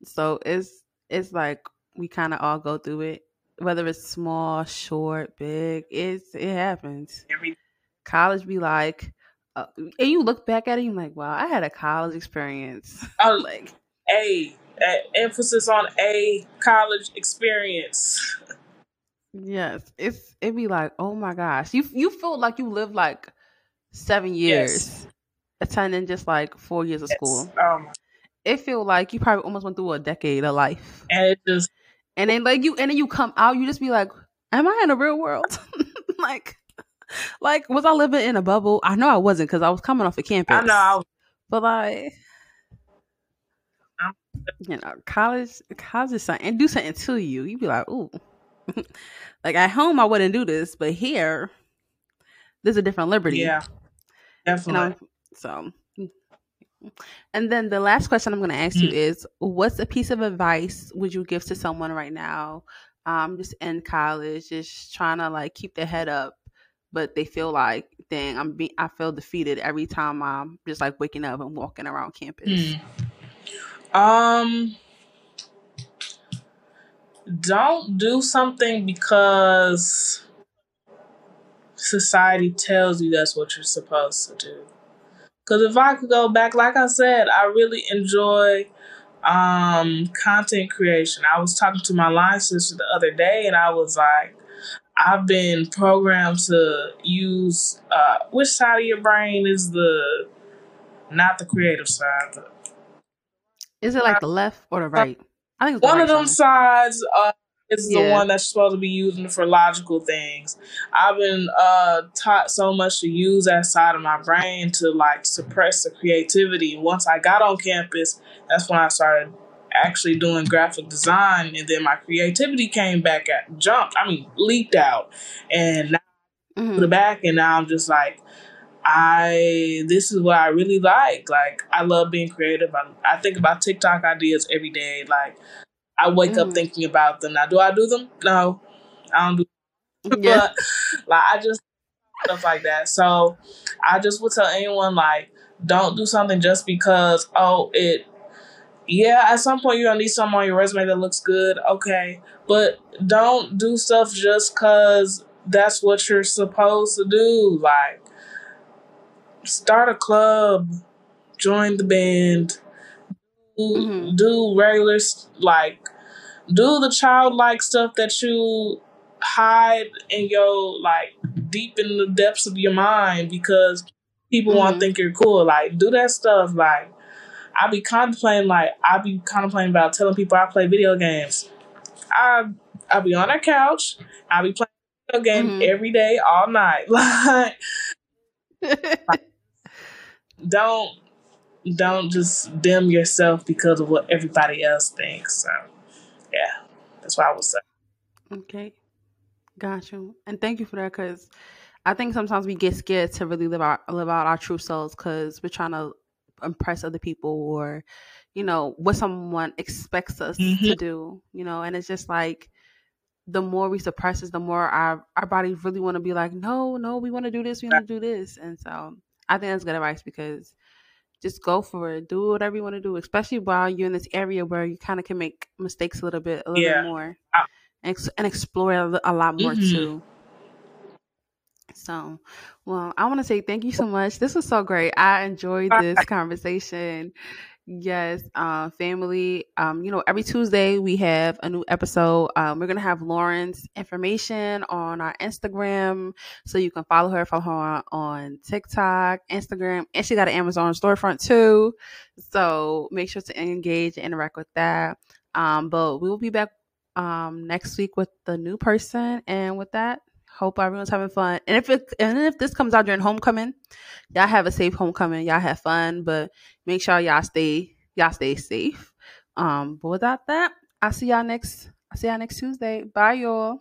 So it's it's like we kind of all go through it, whether it's small, short, big. It's it happens. Every College be like, uh, and you look back at it, you're like, wow, I had a college experience. <laughs> oh, like, a, a emphasis on a college experience. <laughs> yes, it's it be like, oh my gosh, you you feel like you lived like seven years, attending just like four years of school. Um, It feel like you probably almost went through a decade of life. and it just And then like you and then you come out, you just be like, Am I in the real world? <laughs> like like was I living in a bubble? I know I wasn't because I was coming off of campus. I know I was, But like you know, college college is something and do something to you. You'd be like, ooh. <laughs> like at home I wouldn't do this, but here there's a different liberty. yeah, definitely. so and then the last question I'm going to ask you Mm. is what's a piece of advice would you give to someone right now um just in college just trying to like keep their head up but they feel like dang I'm being I feel defeated every time I'm just like waking up and walking around campus. Hmm. Um, don't do something because society tells you that's what you're supposed to do. Because if I could go back, like I said, I really enjoy um, content creation. I was talking to my line sister the other day, and I was like, I've been programmed to use uh, which side of your brain is the not the creative side, Is it like the left or the right? I think it's the one of them side. sides uh, is the one that's supposed to be using for logical things. I've been uh, taught so much to use that side of my brain to like suppress the creativity. Once I got on campus, that's when I started actually doing graphic design, and then my creativity came back at jumped. I mean, leaped out, and now Mhm. to the back, and now I'm just like. I this is what I really like. Like I love being creative. I, I think about TikTok ideas every day. Like I wake up Mhm. thinking about them. Now, do I do them? No, I don't do. Yeah. But like I just stuff like that. So I just would tell anyone like, don't do something just because oh it. Yeah, at some point you're gonna need something on your resume that looks good. Okay, but don't do stuff just cause that's what you're supposed to do. Like, start a club, join the band, do, Mhm. do regular like do the childlike stuff that you hide in your like deep in the depths of your mind because people want Mhm. to think you're cool. Like do that stuff. Like I be contemplating like I be contemplating about telling people I play video games. I I be on a couch. I be playing video game Mhm. every day, all night. <laughs> Like <laughs> don't don't just dim yourself because of what everybody else thinks. So yeah, that's what I would say. Okay. Got you. And thank you for that because I think sometimes we get scared to really live our live out our true selves because we're trying to impress other people or, you know, what someone expects us to Mhm. do, you know, and it's just like the more we suppress it, the more our our bodies really want to be like, no, no, we want to do this, we want to do this. And so I think that's good advice because just go for it. Do whatever you want to do, especially while you're in this area where you kind of can make mistakes a little bit, a little Yeah. bit more, I- and, and explore a, a lot more Mhm. too. So, well, I want to say thank you so much. This was so great. I enjoyed this conversation. Yes, um, family. Um, you know, every Tuesday we have a new episode. Um, we're gonna have Lauryn's information on our Instagram, so you can follow her, follow her on, on TikTok, Instagram, and she got an Amazon storefront too. So make sure to engage and interact with that. Um, but we will be back um next week with the new person, and with that, hope everyone's having fun. And if it and if this comes out during homecoming, y'all have a safe homecoming. Y'all have fun, but make sure y'all stay y'all stay safe. Um, but without that, I'll see y'all next. I'll see y'all next Tuesday. Bye, y'all.